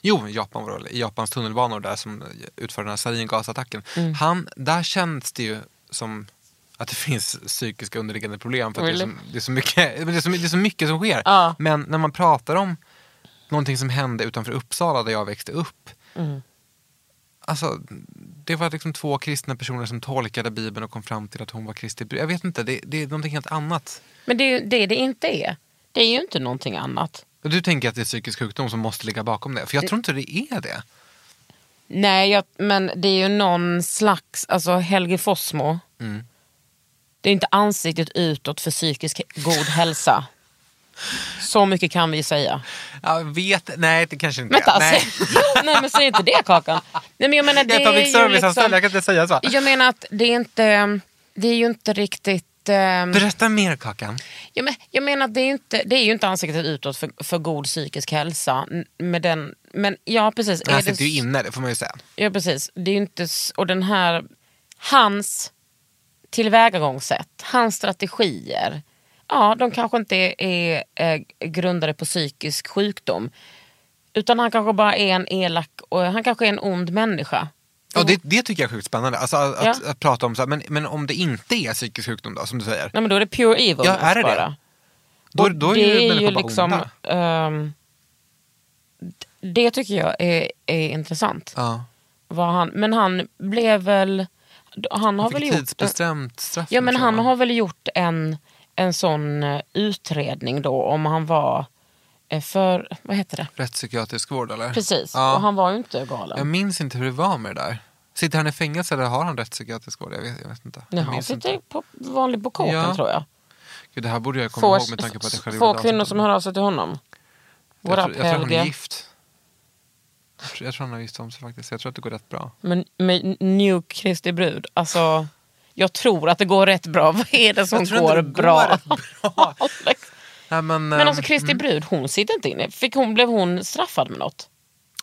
jo, Japan var det, Japans tunnelbanor där som utförde den här saringasattacken. Han, där känns det ju som att det finns psykiska underliggande problem. För Really? det, är så, det, är så mycket, det, är så, det är så mycket som sker. Ja. Men när man pratar om någonting som hände utanför Uppsala där jag växte upp. Alltså, det var liksom två kristna personer som tolkade Bibeln och kom fram till att hon var Kristi brud. Jag vet inte, det, det är någonting helt annat. Men det är det det inte är. Det är ju inte någonting annat. Och du tänker att det är psykisk sjukdom som måste ligga bakom det? För jag tror inte det är det. Nej, jag, men det är ju någon slags, alltså Helge Fossmo. Det är inte ansiktet utåt för psykisk god hälsa. Så mycket kan vi säga. Jag vet, nej det kanske inte Vänta, är. Nej. säg, jo, nej men säg inte det Kakan. Nej, men jag menar, det Jag är public service-anställd, jag kan liksom, inte säga så. Jag menar att det är inte, det är ju inte riktigt... ehm, Berätta mer Kakan. Ja, men, jag menar att det är inte, det är ju inte ansiktet utåt för, för god psykisk hälsa. Med den, men ja precis. Det sitter ju inne, det får man ju säga. Ja precis. Det är inte, och den här, hans tillvägagångssätt, hans strategier. Ja, de kanske inte är, är, är grundade på psykisk sjukdom. Utan han kanske bara är en elak, och han kanske är en ond människa. Ja, det, det tycker jag är sjukt spännande. Alltså, att, Ja. att, att prata om så här, men, men om det inte är psykisk sjukdom då, som du säger. Nej men då är det pure evil. Ja, är det det? bara. Då, Och då är det ju är ju liksom, d- det tycker jag är, är intressant. Ja. Vad han, men han blev väl... Han har Han väl gjort... tidsbestämt straff. Ja men tror han har väl gjort en, en sån eh, utredning då om han var eh, för, vad heter det? Rättspsykiatrisk vård eller? Precis, Ja. och han var ju inte galen. Jag minns inte hur det var med det där. Sitter han i fängelse eller har han rättspsykiatrisk vård? Jag vet, jag vet inte. Nej, han sitter inte. på vanlig på kåken Ja. tror jag. Gud, det här borde jag komma Få, ihåg med tanke på att jag själv få kvinnor som hör av sig till honom. Jag, What up jag tror han är gift. Jag tror, jag tror han har gift om sig faktiskt. Jag tror att det går rätt bra. Men med New Kristi brud, alltså jag tror att det går rätt bra. Vad är det som Jag tror går, det bra? går bra. Nej, men, men alltså ehm, Kristi brud, hon sitter inte inne. Fick hon, blev hon straffad med något?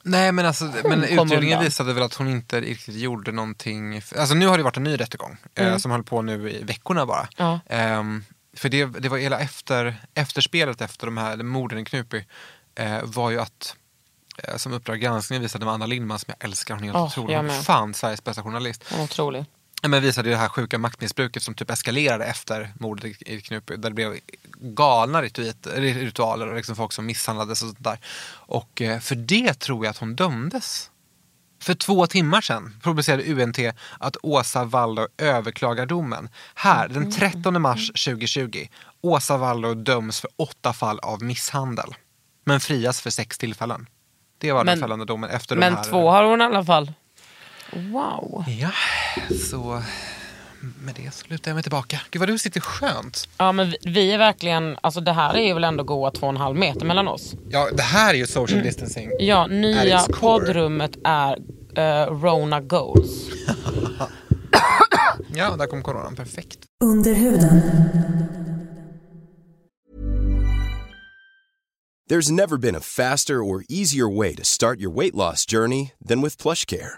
Nej men alltså, men utredningen undan. visade väl att hon inte riktigt gjorde någonting. Alltså nu har det varit en ny rättegång eh, som höll på nu i veckorna bara. Ja. Ehm, för det, det var hela efter, efterspelet efter de här morden i Knutby eh, var ju att eh, som Uppdrag granskning visade med Anna Lindman som jag älskar, hon är helt Åh, otrolig. Hon är fan Sveriges bästa journalist. Hon är otrolig. Men visade ju det här sjuka maktmissbruket som typ eskalerade efter mordet i Knutby. Där det blev galna rituit, ritualer och liksom folk som misshandlades och sånt där. Och eh, för det tror jag att hon dömdes. För två timmar sedan publicerade UNT att Åsa Wallor överklagar domen. Här, den 13 mars 2020. Åsa Wallor döms för åtta fall av misshandel. Men frias för sex tillfällen. Det var den Men- fällande domen efter Men de här... två har hon i alla fall. Wow. Ja, så... med det så lutar jag mig tillbaka. Gud vad du sitter skönt. Ja men vi, är verkligen, alltså det här är ju väl ändå goa två och en halv meter mellan oss. Ja, det här är ju social distancing. Ja, At nya poddrummet är eh, Rona Goals. Ja, där kom coronan. Perfekt. Under huden. There's never been a faster or easier way to start your weight loss journey than with PlushCare.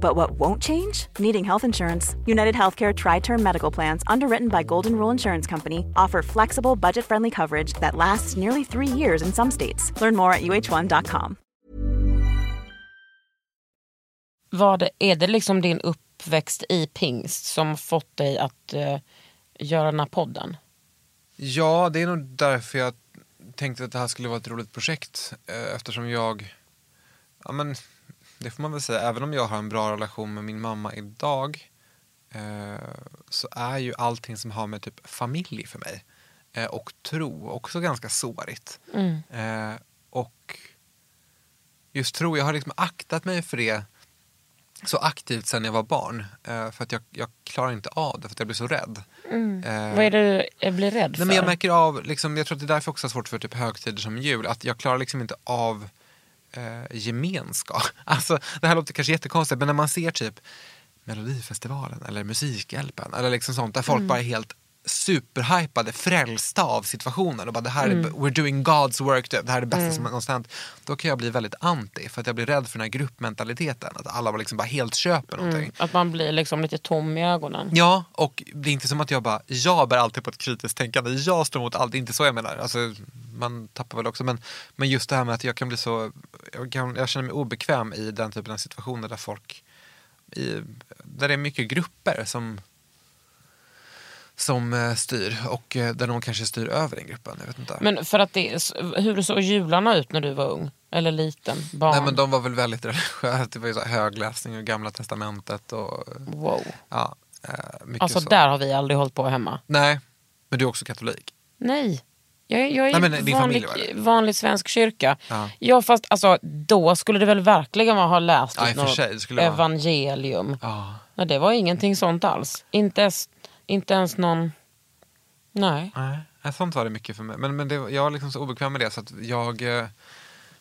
But what won't change? Needing health insurance. United Healthcare Tri Term Medical Plans, underwritten by Golden Rule Insurance Company, offer flexible, budget friendly coverage that lasts nearly three years in some states. Learn more at uh1.com. Vad är det liksom din uppväxt i pingst som fått dig att eh, göra den här podden? Ja, det är nog därför jag tänkte att det här skulle vara ett roligt projekt. eh, Eftersom jag, ja men det får man väl säga, även om jag har en bra relation med min mamma idag eh, så är ju allting som har med typ familj för mig eh, och tro också ganska sårigt. Eh, och just tro, jag har liksom aktat mig för det så aktivt sedan jag var barn. Eh, för att jag, jag klarar inte av det, för att jag blir så rädd. Eh, Vad är det du eh, blir rädd för? Nej, men jag märker av, liksom, jag tror att det är därför också har svårt för typ högtider som jul, att jag klarar liksom inte av eh, gemenskap. Alltså, det här låter kanske jättekonstigt, men när man ser typ Melodifestivalen eller Musikhjälpen eller liksom sånt där folk bara är helt superhypade, frälsta av situationen och bara det här är, we're doing God's work, det här är det bästa som någonsin hänt. Då kan jag bli väldigt anti för att jag blir rädd för den här gruppmentaliteten, att alla bara liksom bara helt köper någonting. Att man blir liksom lite tom i ögonen. Ja, och det är inte som att jag bara, jag bär alltid på ett kritiskt tänkande, jag står mot allt, det är inte så jag menar. Alltså, man tappar väl också, men, men just det här med att jag kan bli så, jag, kan, jag känner mig obekväm i den typen av situationer där folk, i, där det är mycket grupper som som eh, styr och eh, där någon kanske styr över den gruppen. Jag vet inte. Men för att det, hur såg jularna ut när du var ung? Eller liten? Barn? Nej men de var väl väldigt religiösa, det var ju så högläsning och gamla testamentet och Wow. ja, eh, Alltså så. där har vi aldrig hållit på hemma. Nej, men du är också katolik. Nej. Jag, är- jag är Nej, vanlig, vanlig svensk kyrka. Ja. Ja. fast alltså, då skulle det väl verkligen ha läst Ja, något sig, vara. evangelium. Ja. Nej, det var ingenting sånt alls. Inte ens, inte ens någon... Nej. Nej, sånt var det mycket för mig. Men, men det, jag var liksom så obekväm med det så att jag eh,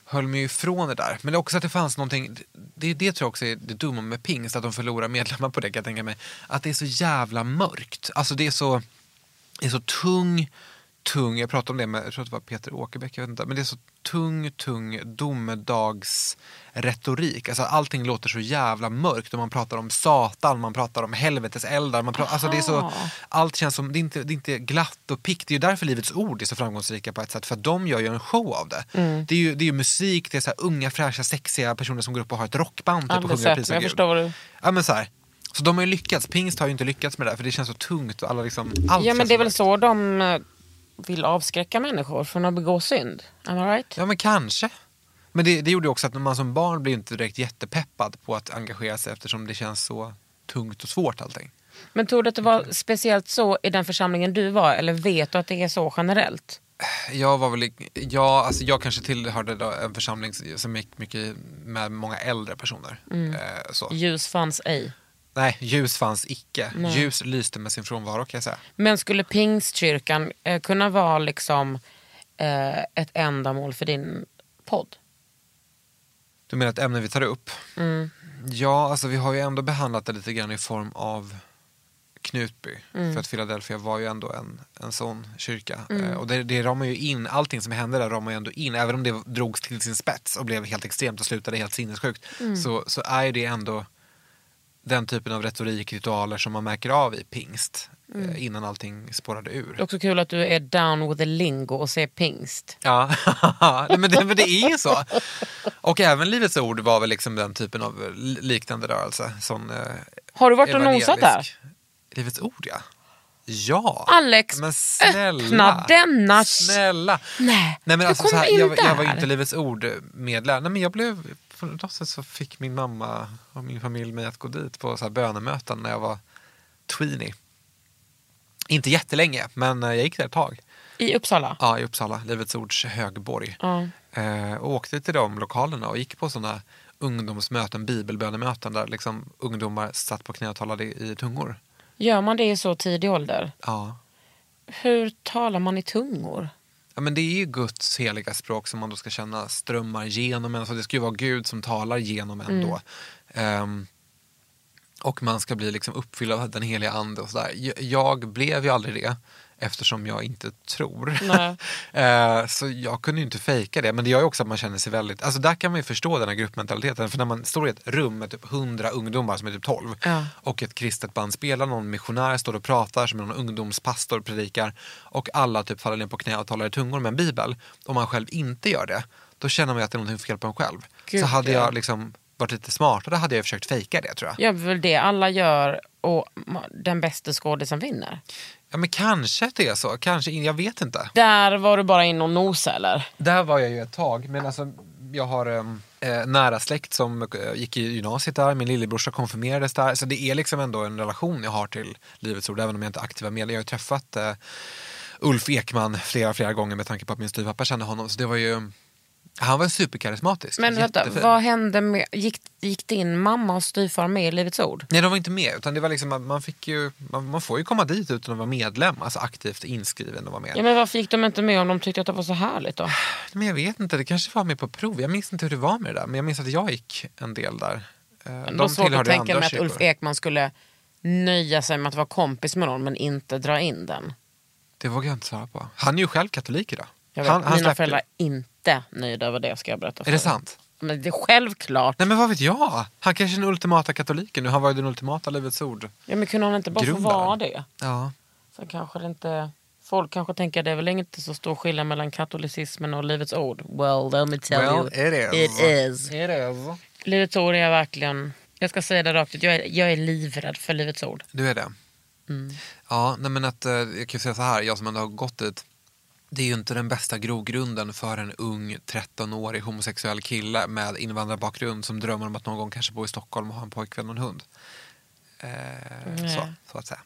höll mig ifrån det där. Men det är också att det fanns någonting, det, det tror jag också är det dumma med pingst, att de förlorar medlemmar på det kan jag tänka mig. Att det är så jävla mörkt. Alltså det är så, det är så tung, tung, jag pratade om det med, jag tror att det var Peter Åkerbäck, jag vet inte, men det är så tung, tung domedagsretorik. Alltså allting låter så jävla mörkt och man pratar om Satan, man pratar om helvetes eldar, man pratar, alltså det är så, allt känns som, det är, inte, det är inte glatt och pikt. Det är ju därför Livets Ord är så framgångsrika på ett sätt, för att de gör ju en show av det. Det är ju det är ju musik, det är så unga, fräscha, sexiga personer som går upp och har ett rockband typ, och sjunger och prisar men jag förstår vad du... Ja men så här. Så de har ju lyckats, Pingst har ju inte lyckats med det där, för det känns så tungt och alla liksom, allt Ja men det är väl så de vill avskräcka människor från att begå synd. Am I right? Ja men kanske. Men det, det gjorde också att man som barn blir inte direkt jättepeppad på att engagera sig eftersom det känns så tungt och svårt allting. Men tror du att det var speciellt så i den församlingen du var eller vet du att det är så generellt? Jag var väl, ja, alltså jag kanske tillhörde då en församling som gick mycket med många äldre personer. Mm. Eh, så. Ljus fanns ej. Nej, ljus fanns icke. Ljus lyste med sin frånvaro kan jag säga. Men skulle pingstkyrkan eh, kunna vara liksom eh, ett ändamål för din podd? Du menar ett ämne vi tar upp? Ja, alltså vi har ju ändå behandlat det lite grann i form av Knutby. För att Philadelphia var ju ändå en, en sån kyrka. Eh, och det, det ramar ju in, allting som hände där ramar ju ändå in. Även om det drogs till sin spets och blev helt extremt och slutade helt sinnessjukt. Så, så är det ändå den typen av retorik, ritualer som man märker av i pingst. Eh, innan allting spårade ur. Det är också kul att du är down with the lingo och ser pingst. Ja, men, det, men det är ju så. Och även Livets Ord var väl liksom den typen av li- liknande rörelse. Sån, eh, Har du varit och nosat där? Livets Ord ja. Ja. Alex, men snälla. öppna denna- Snälla. Nej, Nej men du alltså, kom så här, in jag, jag var ju inte Livets Ord medlem. Nej men jag blev, på något sätt så fick min mamma och min familj mig att gå dit på så här bönemöten när jag var tweenie. Inte jättelänge, men eh, jag gick där ett tag. I Uppsala? Ja, i Uppsala, Livets Ords högborg. Ja. Eh, och åkte till de lokalerna och gick på sådana ungdomsmöten, bibelbönemöten där liksom ungdomar satt på knä och talade i, i tungor. Gör man det i så tidig ålder? Ja. Hur talar man i tungor? Ja, men det är ju Guds heliga språk som man då ska känna strömmar genom en. Så det ska ju vara Gud som talar genom en då. Ehm, och man ska bli liksom uppfylld av den heliga ande och sådär. Jag blev ju aldrig det eftersom jag inte tror. Eh, så jag kunde ju inte fejka det. Men det gör ju också att man känner sig väldigt... Alltså där kan man ju förstå den här gruppmentaliteten. För när man står i ett rum med typ 100 ungdomar som är typ 12 Ja. och ett kristet band spelar, någon missionär står och pratar som någon ungdomspastor predikar och alla typ faller ner på knä och talar i tungor med en bibel. Om man själv inte gör det, då känner man ju att det är någonting fel på en själv. Gud, så hade ja. jag liksom varit lite smartare hade jag försökt fejka det tror jag. Jag väl det alla gör och den bästa skådisen vinner. Ja men kanske att det är så, kanske, jag vet inte. Där var du bara in och nosa eller? Där var jag ju ett tag, men alltså jag har em, eh, nära släkt som eh, gick i gymnasiet där, min lillebrorsa konfirmerades där. Så det är liksom ändå en relation jag har till Livets Ord, även om jag inte är aktiva medlem. Jag har ju träffat eh, Ulf Ekman flera, flera gånger med tanke på att min styvpappa kände honom. Så det var ju, han var superkarismatisk. Men vänta, vad hände med, gick, gick din mamma och styvfar med i Livets Ord? Nej, de var inte med. Utan det var liksom, man, fick ju, man, man får ju komma dit utan att vara medlem, alltså aktivt inskriven och vara med. Ja, men varför gick de inte med om de tyckte att det var så härligt då? Men jag vet inte, det kanske var med på prov. Jag minns inte hur det var med det där, men jag minns att jag gick en del där. Eh, Men det var svårt att tänka mig att. Ulf Ekman skulle nöja sig med att vara kompis med någon men inte dra in den. Det vågar jag inte svara på. Han är ju själv katolik idag. Jag vet, han, han mina föräldrar är inte nöjda över det ska jag berätta för Är det sant? Men det är självklart. Nej men vad vet jag? Han kanske är den ultimata katoliken nu. Han var ju den ultimata Livets Ord. Ja, men kunde han inte bara få Grundaren. vara det? Ja. Sen kanske det inte... Folk kanske tänker att det är väl inte så stor skillnad mellan katolicismen och Livets Ord. Well, let me tell Well, you. it is. It is. It is. Livets Ord är verkligen... Jag ska säga det rakt ut. Jag är, jag är livrädd för Livets Ord. Du är det? Mm. Ja, nej men att, eh, jag kan ju säga så här, jag som ändå har gått dit. Det är ju inte den bästa grogrunden för en ung 13-årig homosexuell kille med invandrarbakgrund som drömmer om att någon gång kanske bo i Stockholm och ha en pojkvän och en hund. Eh, så, så att säga.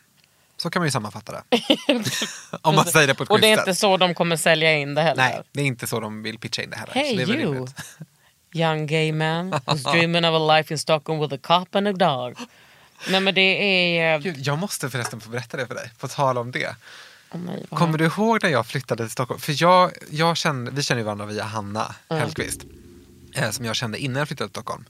Så kan man ju sammanfatta det. Om man säger det på ett Och det är inte så de kommer sälja in det heller. Nej, det är inte så de vill pitcha in det heller. Hey det you, young gay man who's dreaming of a life in Stockholm with a cop and a dog. Nej men det är... Gud, jag måste förresten få berätta det för dig, på tal om det. Oh, nej, Kommer du ihåg när jag flyttade till Stockholm? För jag, jag kände, vi känner ju varandra via Hanna Hellqvist. Eh, som jag kände innan jag flyttade till Stockholm.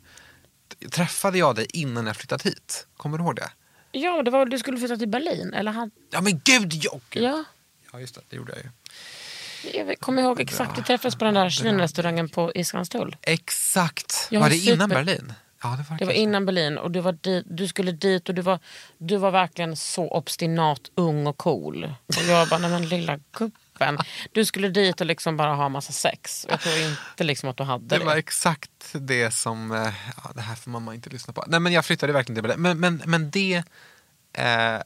Träffade jag dig innan jag flyttat hit? Kommer du ihåg det? Ja, det var du skulle flytta till Berlin. Eller han... Ja men gud, ja! Gud. Ja, ja just det, det gjorde jag ju. jag kommer ihåg exakt. Vi träffades på den där kinarestaurangen på i Skanstull. Exakt! Jag var det innan super- Berlin? Ja, det var det, var innan Berlin och du, var dit, du skulle dit och du var, du var verkligen så obstinat, ung och cool. Och jag bara, nej men lilla gubben. Du skulle dit och liksom bara ha massa sex. Jag tror inte liksom att du hade Det det. var exakt det som, eh, ja, det här får mamma inte lyssna på. Nej men jag flyttade verkligen till Berlin. Men, men, men det, eh,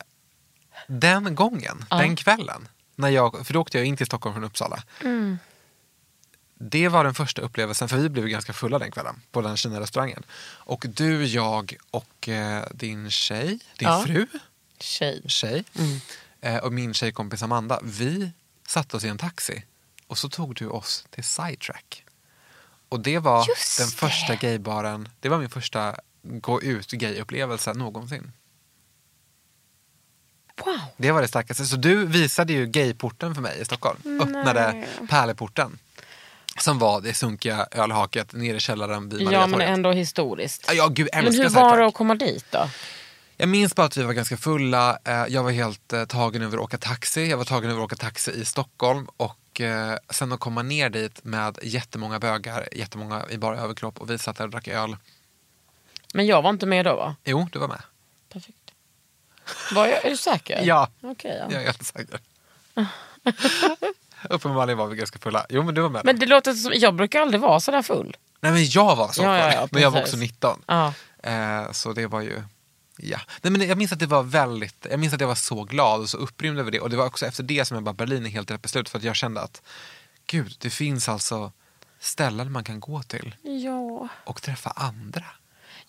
den gången, den kvällen, när jag, för då åkte jag in till Stockholm från Uppsala. Det var den första upplevelsen, för vi blev ganska fulla den kvällen på den Kina-restaurangen. Och du, jag och eh, din tjej, din Ja. fru, Tjej. tjej eh, och min tjejkompis Amanda, vi satte oss i en taxi och så tog du oss till Sidetrack. Och det var Just den det. första gaybaren, det var min första gå ut gay-upplevelse någonsin. Wow. Det var det starkaste. Så du visade ju gayporten för mig i Stockholm. Öppnade pärleporten. Som var det sunkiga ölhaket nere i källaren vid Ja men ändå historiskt. Ja, gud, Men hur var det att komma dit då? Jag minns bara att vi var ganska fulla. Eh, Jag var helt eh, tagen över att åka taxi. Jag var tagen över att åka taxi i Stockholm. Och eh, sen att komma ner dit med jättemånga bögar, jättemånga i bara överkropp. Och vi satt där och drack öl. Men jag var inte med då va? Jo, du var med. Perfekt. Var jag, är du säker? Ja. Okej, ja. Jag är helt säker. Uppenbarligen var vi ganska fulla. Jo, men du var med. Men det låter som, jag brukar aldrig vara så där full. Nej, men jag var så full. ja, ja, men jag var också 19. Ja. Eh, så det var ju Ja. Nej, men jag minns att det var väldigt, jag minns att jag var så glad och så upprymd över det. Och det var också efter det som jag bara, Berlin är helt rätt beslut. För att jag kände att, gud, det finns alltså ställen man kan gå till Ja. och träffa andra.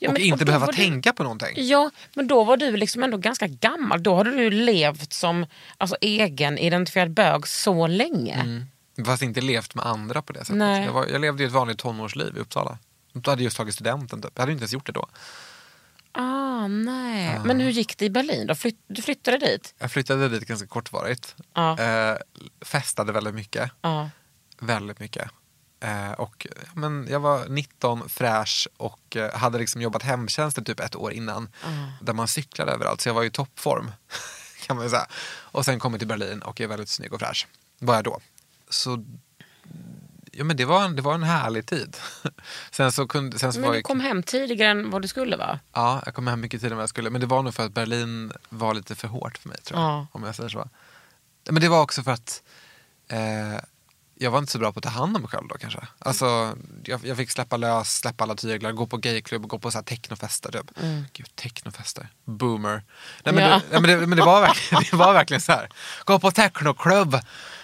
Ja, och men- inte och behöva du- tänka på någonting. Ja, men då var du liksom ändå ganska gammal. Då hade du levt som alltså, egen identifierad bög så länge. Mm. Fast inte levt med andra på det sättet. Nej. Jag, var, jag levde ju ett vanligt tonårsliv i Uppsala. Jag hade just tagit studenten typ. Jag hade inte ens gjort det då. Ah, nej. Men hur gick det i Berlin då? Flytt, du flyttade dit? Jag flyttade dit ganska kortvarigt. Ja. Eh, festade väldigt mycket. Ja. Väldigt mycket. Eh, och, men jag var 19, fräsch och eh, hade liksom jobbat hemtjänst i typ ett år innan. Där man cyklade överallt, så jag var i toppform. kan man säga. Och sen kom jag till Berlin och är väldigt snygg och fräsch. Var jag då. Så ja, men det, var en, det var en härlig tid. sen så kunde, sen så Men var du jag, kom hem tidigare än vad du skulle va? Ja, jag kom hem mycket tidigare än vad jag skulle. Men det var nog för att Berlin var lite för hårt för mig tror jag. Ja. Om jag säger så. Men det var också för att eh, jag var inte så bra på att ta hand om mig själv då kanske. Alltså, jag, jag fick släppa lös, släppa alla tyglar, gå på gayklubb, gå på så här technofester. Typ. Gud, technofester. Boomer. Nej, men, Mm. Ja. det, nej, men, det, men det, var verkligen, det var verkligen så här. Gå på technoklubb.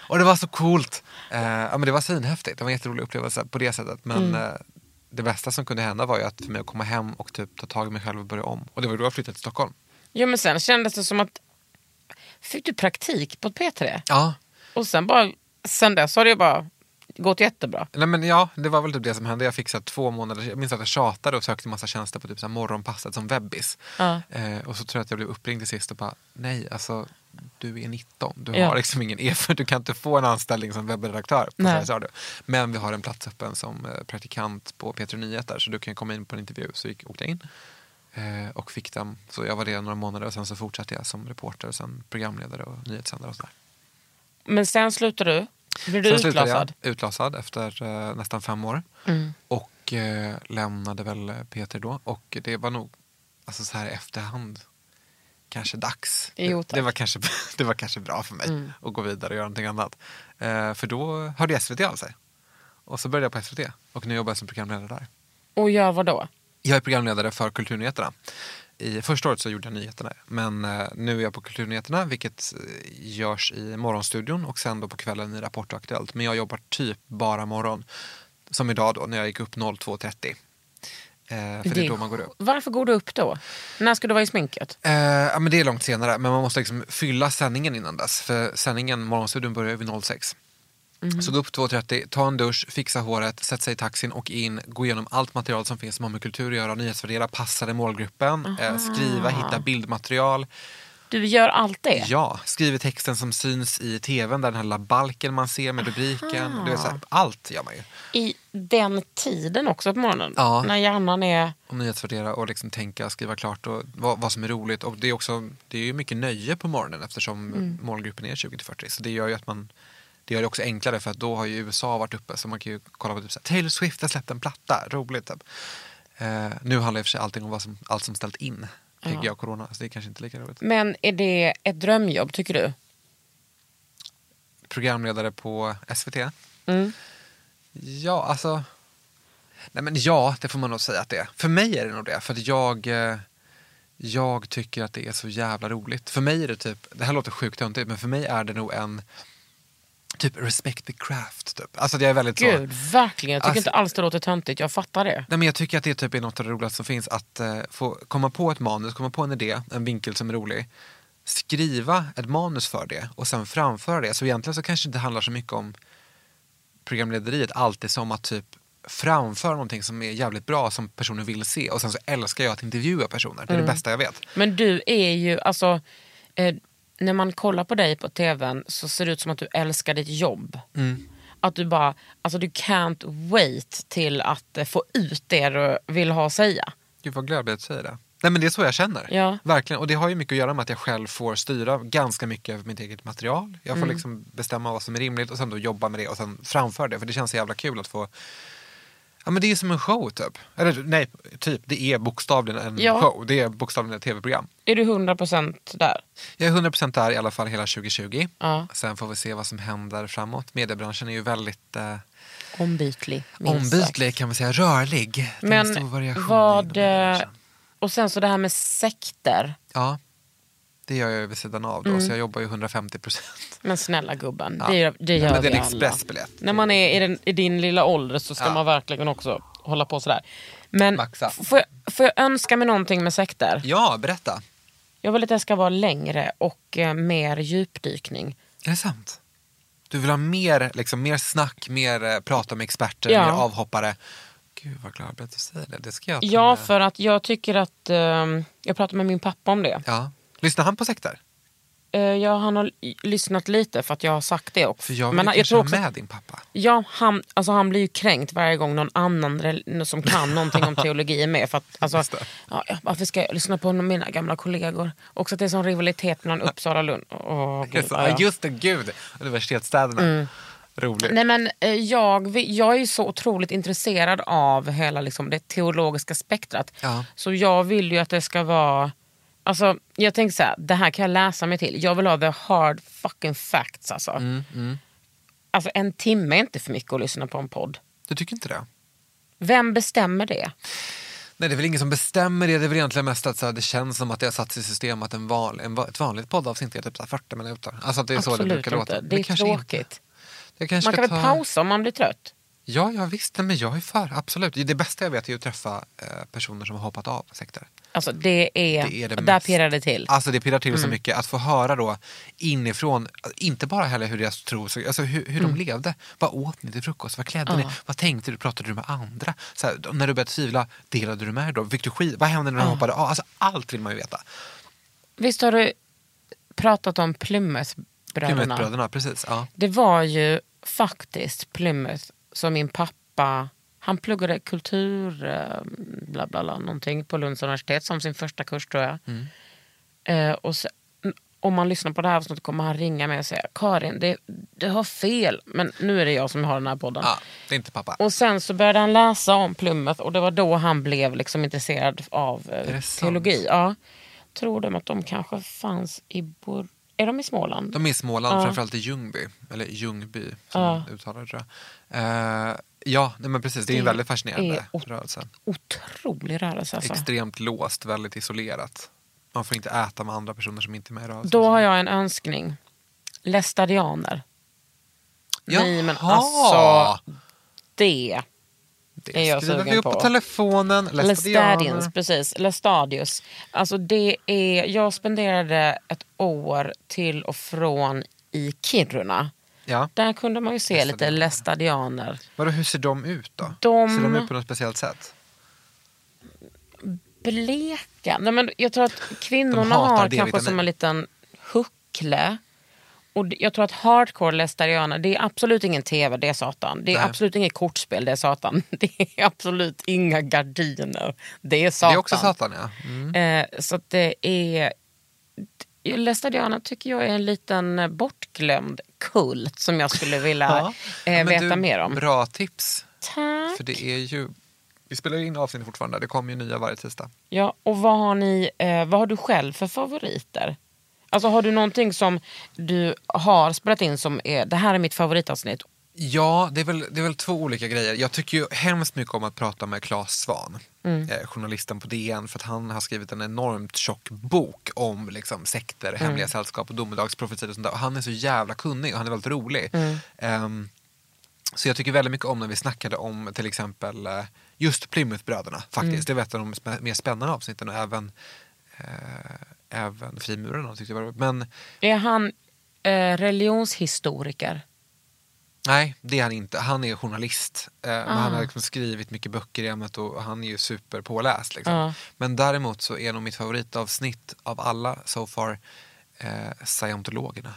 Och det var så coolt. Eh, ja, men det var svinhäftigt. Det var en jätterolig upplevelse på det sättet. Men Mm. eh, det bästa som kunde hända var ju att för mig att komma hem och typ ta tag i mig själv och börja om. Och det var då jag flyttade till Stockholm. Ja men sen kändes det som att fick du praktik på P3? Ja, Och sen bara, sen dess har det bara gått jättebra. Nej, men ja, det var väl typ det som hände. Jag fick så två månader, jag minns att jag tjatade och sökte massa tjänster på typ så morgonpasset som webbis. Ja. Eh, och så tror jag att jag blev uppringd till sist och bara, nej alltså du är 19, du Ja. har liksom ingen erfarenhet, du kan inte få en anställning som webbredaktör på. Sveriges Radio. Men vi har en plats öppen som eh, praktikant på P3 Nyheter så du kan komma in på en intervju. Så gick, åkte jag in eh, och fick den. Så jag var det några månader och sen så fortsatte jag som reporter och sen programledare och nyhetssändare och sådär. Men sen slutade du? Blev du Sen utlasad? jag utlasad efter eh, nästan fem år. Mm. Och eh, lämnade väl Peter då. Och det var nog alltså så här i efterhand kanske dags. Jo, det, det, var kanske, det var kanske bra för mig Mm. att gå vidare och göra någonting annat. Eh, för då hörde SVT av sig. Och så började jag på SVT. Och nu jobbar jag som programledare där. Och gör vad då? Jag är programledare för Kulturnyheterna. I första året så gjorde jag nyheterna. Men eh, nu är jag på Kulturnyheterna vilket eh, görs i Morgonstudion och sen då på kvällen i Rapport och Aktuellt. Men jag jobbar typ bara morgon. Som idag då när jag gick upp 02.30. Eh, för det är då man går upp. Varför går du upp då? När ska du vara i sminket? Eh, ja, men det är långt senare, men man måste liksom fylla sändningen innan dess. För sändningen, Morgonstudion, börjar vid 06. Så gå upp 2.30, ta en dusch, fixa håret, sätta sig i taxin och in, gå igenom allt material som finns som har med kultur att göra, nyhetsvärdera, passa det målgruppen, eh, skriva, hitta bildmaterial. Du gör allt det? Ja, skriver texten som syns i tvn, där den här lilla balken man ser med rubriken. Du vet, så här, allt gör man ju. I den tiden också på morgonen? Ja. När hjärnan är... och nyhetsvärdera och liksom tänka, skriva klart och vad, vad som är roligt. Och det är också det är ju mycket nöje på morgonen eftersom målgruppen är 20-40. Så det gör ju att man det gör det också enklare för att då har ju USA varit uppe så man kan ju kolla på typ så här, Taylor Swift har släppt en platta, roligt typ. Eh, nu handlar i och för sig allting om vad som, allt som ställt in PGA och corona så det är kanske inte lika roligt. Men är det ett drömjobb tycker du? Programledare på SVT? Mm. Ja, alltså. Nej men ja, det får man nog säga att det är. För mig är det nog det. För att jag, eh, jag tycker att det är så jävla roligt. För mig är det typ, det här låter sjukt töntigt, men för mig är det nog en typ respect the craft. Typ. Alltså jag är väldigt så. Gud, verkligen. Jag tycker Alltså- inte alls det låter töntigt. Jag fattar det. Nej, men jag tycker att det typ är något av det roligaste som finns. Att eh, få komma på ett manus, komma på en idé, en vinkel som är rolig. Skriva ett manus för det och sen framföra det. Så egentligen så kanske det inte handlar så mycket om programlederiet alltid som att typ framföra någonting som är jävligt bra som personen vill se och sen så älskar jag att intervjua personer. Det är det bästa jag vet. Men du är ju, alltså, eh, när man kollar på dig på tvn så ser det ut som att du älskar ditt jobb. Mm. Att du bara, alltså du can't wait till att eh, få ut det du vill ha att säga. Gud vad glad jag blir att säga det. Nej men det är så jag känner. Ja. Verkligen. Och det har ju mycket att göra med att jag själv får styra ganska mycket över mitt eget material. Jag får Mm. liksom bestämma vad som är rimligt och sen då jobba med det och sen framföra det. För det känns så jävla kul att få Ja men det är som en show typ. Eller nej, typ. Det är bokstavligen en Ja. show. Det är bokstavligen ett tv-program. Är du 100% där? Jag är 100% där i alla fall hela 2020. Ja. Sen får vi se vad som händer framåt. Mediebranschen är ju väldigt eh, Ombytlig. ombytlig kan man säga. Rörlig. Det är en Men stor variation vad, mediebranschen. Och sen så det här med sekter. Ja, det gör jag ju vid sidan av då, Mm. så jag jobbar ju 150 procent. Men snälla gubben, Ja. det, det gör Men det är en expressbiljett. När man är i, den, i din lilla ålder så ska Ja. man verkligen också hålla på sådär. Men Maxa. får jag, får jag önska mig någonting med sekter? Ja, berätta. Jag vill att det ska vara längre och eh, mer djupdykning. Är det sant? Du vill ha mer, liksom, mer snack, mer eh, prata med experter, Ja. mer avhoppare. Gud vad glad jag blir att du säger det. Det ska jag Ja, med. för att jag tycker att... ehm, jag pratade med min pappa om det. ja. Lyssnar han på sekter? Uh, ja, han har lyssnat lite för att jag har sagt det också. För jag vill Men kanske tror också- med din pappa. Ja, han, alltså han blir ju kränkt varje gång någon annan som kan någonting om teologi är med. För att, alltså, ja, varför ska jag lyssna på mina gamla kollegor? Också att det är sån rivalitet mellan Uppsala och Lund. Åh, gud, ja. Just det, gud. Universitetsstäderna. Roligt. Nej, men, eh, jag, jag är så otroligt intresserad av hela liksom, det teologiska spektrat. Ja. Så jag vill ju att det ska vara... Alltså, jag tänker så här, det här kan jag läsa mig till. Jag vill ha the hard fucking facts. Alltså. Mm, Alltså en timme är inte för mycket att lyssna på en podd. Du tycker inte det? Vem bestämmer det? Nej, det är väl ingen som bestämmer det. Det är väl egentligen mest att så här, det känns som att det har satts i system att en van, en, ett vanligt poddavsnitt är typ så här 40 minuter. Alltså att det är så det Absolut brukar inte. låta. Det är tråkigt. Inte. Man kan ska väl ta... pausa om man blir trött? Ja, ja visst. Nej, Men jag är för. Absolut. Det bästa jag vet är att träffa eh, personer som har hoppat av sekter. Alltså det är, Det är det där pirrar det till. Alltså det pirrar till Mm. så mycket. Att få höra då inifrån, inte bara heller hur deras tro alltså hur, hur Mm. de levde. Vad åt ni till frukost? Vad klädde ni? Vad tänkte du? Pratade du med andra? Så här, när du började tvivla, delade du med dem? Fick du skit? Vad hände när de hoppade av? Alltså allt vill man ju veta. Visst har du pratat om Plymouth-bröderna? Plymouthbröderna, precis. Ja. Det var ju faktiskt Plymouth som min pappa, han pluggade kultur, eh, bla bla bla, någonting på Lunds universitet som sin första kurs tror jag. Mm. Eh, och sen, om man lyssnar på det här avsnittet kommer han ringa mig och säga Karin, det, det har fel. Men nu är det jag som har den här podden. ja, det är inte pappa. Och sen så började han läsa om Plymouth och det var då han blev liksom intresserad av eh, teologi. Ja. Tror de att de kanske fanns i Bor... Är de i Småland? De är i Småland, Ja. framförallt i Ljungby. Eller Ljungby, som Ja. man uttalar det tror jag. Eh, ja, nej, men precis. Det är en Det väldigt fascinerande ot- rörelse. Otrolig rörelse alltså. Extremt låst, väldigt isolerat. Man får inte äta med andra personer som inte är med i rörelsen. Då har jag en önskning. Lästadianer. Nej men Jaha. alltså det. Det är jag sugen vi upp på, på. telefonen. Lestadianer. precis. Lestadius. Alltså det är, jag spenderade ett år till och från i Kiruna. Ja. Där kunde man ju se lite lästadianer. Vadå, hur ser de ut då? De- Ser de ut på något speciellt sätt? Bleka. Nej, men jag tror att kvinnorna har kanske som en liten huckle. Och jag tror att hardcore lästarianer, det är absolut ingen tv, det är satan. Det är Nej. absolut inget kortspel, det är satan. Det är absolut inga gardiner, det är Det satan. är också satan ja. Mm. Eh, så det är... Lästadianer tycker jag är en liten eh, bortglömd kult som jag skulle vilja eh, Men veta du, mer om. Bra tips. Tack. För det är ju... Vi spelar in avsnitt fortfarande, det kommer ju nya varje tisdag. Ja, och vad har, ni, eh, vad har du själv för favoriter? Alltså har du någonting som du har spelat in som är, det här är mitt favoritavsnitt. Ja, det är, väl, det är väl två olika grejer. Jag tycker ju hemskt mycket om att prata med Claes Svan, Mm. eh, journalisten på DN, för att han har skrivit en enormt tjock bok om liksom, sekter, Mm. hemliga sällskap och domedagsprofetier och sånt där. Och han är så jävla kunnig och han är väldigt rolig. Mm. Ehm, så jag tycker väldigt mycket om när vi snackade om till exempel eh, just Plymouthbröderna faktiskt. Mm. Det var ett av de mer spännande avsnitten och även, eh, även Frimurarna tyckte jag var. Men Är han eh, religionshistoriker? Nej, det är han inte. Han är journalist. Eh, men Ah. han har liksom skrivit mycket böcker i ämnet och han är ju superpåläst. Liksom. Ja. Men däremot så är nog mitt favoritavsnitt av alla so far eh, scientologerna.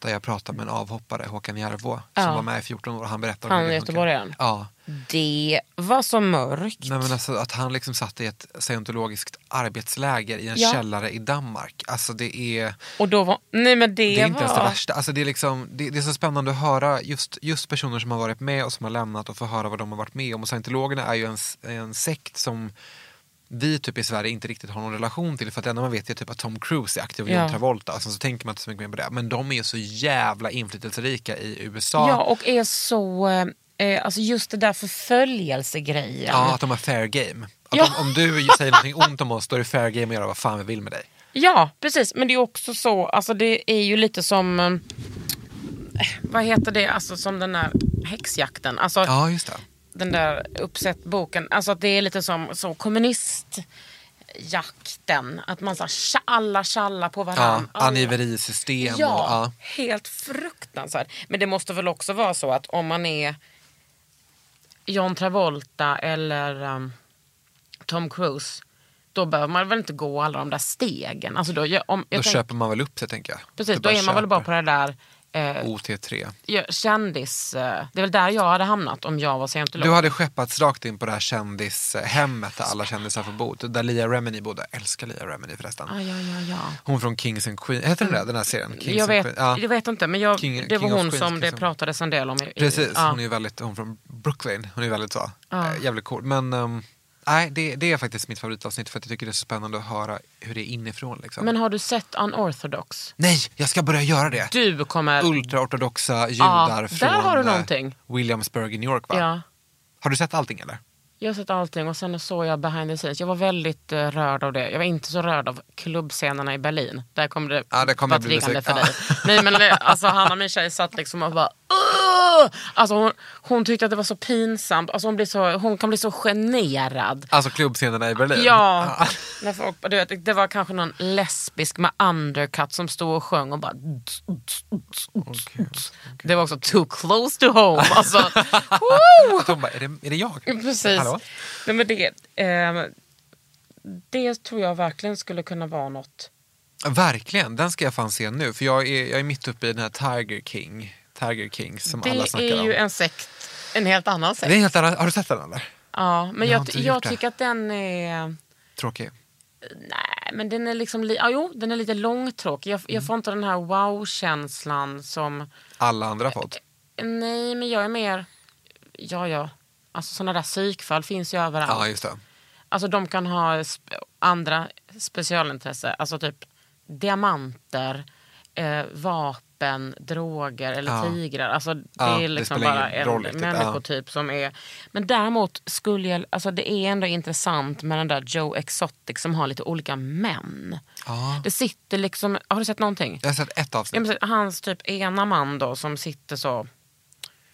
Där jag pratar med en avhoppare, Håkan Järvå, som Ja. var med i 14 år. Han berättar om Han är göteborgaren? Ja. Det var så mörkt. Nej, men alltså, att han liksom satt i ett scientologiskt arbetsläger i en Ja. källare i Danmark. Alltså det är... Och då var, nej men det, Det är inte var... ens det värsta. Alltså det, är liksom, det, det är så spännande att höra just, just personer som har varit med och som har lämnat och få höra vad de har varit med om. Och scientologerna är ju en, en sekt som vi typ i Sverige inte riktigt har någon relation till. För att det enda man vet är typ att Tom Cruise är aktiv och Ja. John Travolta. Alltså, så tänker man inte så mycket mer på det. Men de är så jävla inflytelserika i USA. Ja, och är så... Eh, alltså just det där förföljelsegrejen. Ja, att de har fair game. Att Ja. om, om du säger någonting ont om oss, då är det fair game att göra vad fan vi vill med dig. Ja, precis. Men det är också så, alltså det är ju lite som, eh, vad heter det, alltså som den där häxjakten. Alltså Ja, just det. Den där uppsett boken. Alltså att det är lite som så kommunistjakten. Att man så här, alla tjallar på Ja, varandra. alla- angiverisystem och... Ja, Ja. helt fruktansvärt. Men det måste väl också vara så att om man är John Travolta eller um, Tom Cruise, då behöver man väl inte gå alla de där stegen. Alltså då, om, Då tänk- köper man väl upp sig, tänker jag. Precis, då är man väl bara på köper det där eh, OT3. ja, kändis... Eh, det är väl där jag hade hamnat om jag var scientolog. Du hade skeppats rakt in på det här kändishemmet där alla kändisar får bo. Där Lia Remini bodde. Jag älskar Lia Remini förresten. Ah, ja, ja, ja. Hon från Kings and Queens. Heter den där, den här serien? Kings Jag vet. Ja. jag vet inte, men jag, King- det var King hon Queens, som det pratades en del om. I, Precis, ja. hon är väldigt, hon från Brooklyn. Hon är väldigt så, Ja. äh, jävligt cool. Men ehm, nej, det, det är faktiskt mitt favoritavsnitt för att jag tycker det är så spännande att höra hur det är inifrån. Liksom. Men har du sett Unorthodox? Nej, jag ska börja göra det. Du kommer... Ultraortodoxa judar där från eh. Williamsburg i New York va? Ja, Har du sett allting eller? jag har sett allting och sen såg jag behind the scenes. Jag var väldigt uh, rörd av det. Jag var inte så rörd av klubbscenerna i Berlin. Där kom det Ja, kommer vara jag bli för dig. Nej men det- alltså Hanna min tjej satt liksom och bara "Åh!" Alltså hon, hon tyckte att det var så pinsamt. Alltså hon, blir så, hon kan bli så generad. Alltså klubbscenerna i Berlin? Ja, när folk, du vet, det var kanske någon lesbisk med undercut som stod och sjöng och bara... Det var också too close to home. Alltså! De bara, är det, är det jag? Precis. Hallå? Nej, men det, eh, det tror jag verkligen skulle kunna vara något. Verkligen, den ska jag fan se nu. För jag är, jag är mitt uppe i den här Tiger King. Tiger Kings som alla Det snackar är ju om. en sekt, en helt annan sekt. Det är helt annat. Har du sett den eller? Ja, men Jag jag, jag, det. tycker att den är... Tråkig. Nej, men den är liksom... li- Ja, jo, den är lite långtråkig. Jag, Mm. jag får inte den här wow-känslan som... Alla andra fått. Nej, men jag är mer... Ja, ja. Alltså sådana där psykfall finns ju överallt. Ja, just det. Alltså de kan ha sp- andra specialintresse. Alltså typ diamanter, eh, vapen, droger eller Ja. tigrar. Alltså det Ja, det är liksom spelar bara en riktigt, ja. människotyp som är... Men däremot skulle jag... Alltså det är ändå intressant med den där Joe Exotic som har lite olika män. Ja. Det sitter liksom... Har du sett någonting? Jag har sett ett Ja, avsnitt. så- Hans typ ena man då som sitter så...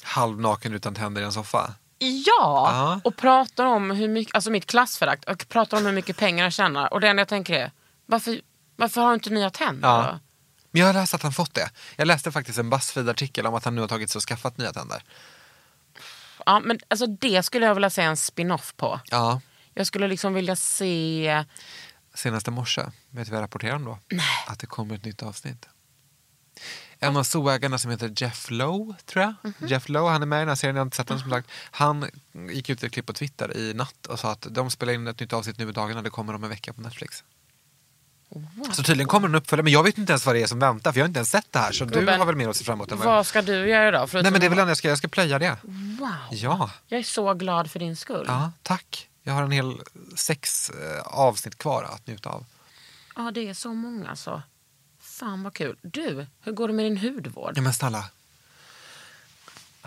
Halvnaken utan tänder i en soffa. Ja, Ja. och pratar om hur mycket, alltså mitt klassförakt och pratar om hur mycket pengar han tjänar. Och det enda jag tänker är, varför, varför har inte nya tänder? Ja. Men jag har läst att han fått det. Jag läste faktiskt en Buzzfeed-artikel om att han nu har tagit sig och skaffat nya tänder. Ja, men alltså det skulle jag vilja se en spin-off på. Ja. Jag skulle liksom vilja se... Senaste morse, vet du vad jag rapporterade om då? Att det kommer ett nytt avsnitt. En av zoägarna som heter Jeff Lowe, tror jag. Mhm. Jeff Lowe, han är med i den här serien, jag har inte sett den som sagt. Han gick ut i ett klipp på Twitter i natt och sa att de spelar in ett nytt avsnitt nu i dagarna, det kommer om en vecka på Netflix. Så tydligen kommer en uppföljare, men jag vet inte ens vad det är som väntar för jag har inte ens sett det här. Så du Gubben, har väl mer att se fram emot än vad Vad ska du göra då? Nej men det är väl det jag ska, jag ska plöja det. Wow, Ja, jag är så glad för din skull. ja, tack. Jag har en hel sex eh, avsnitt kvar att njuta av. Ja, det är så många så. Fan vad kul. Du, hur går det med din hudvård? Ja men snälla.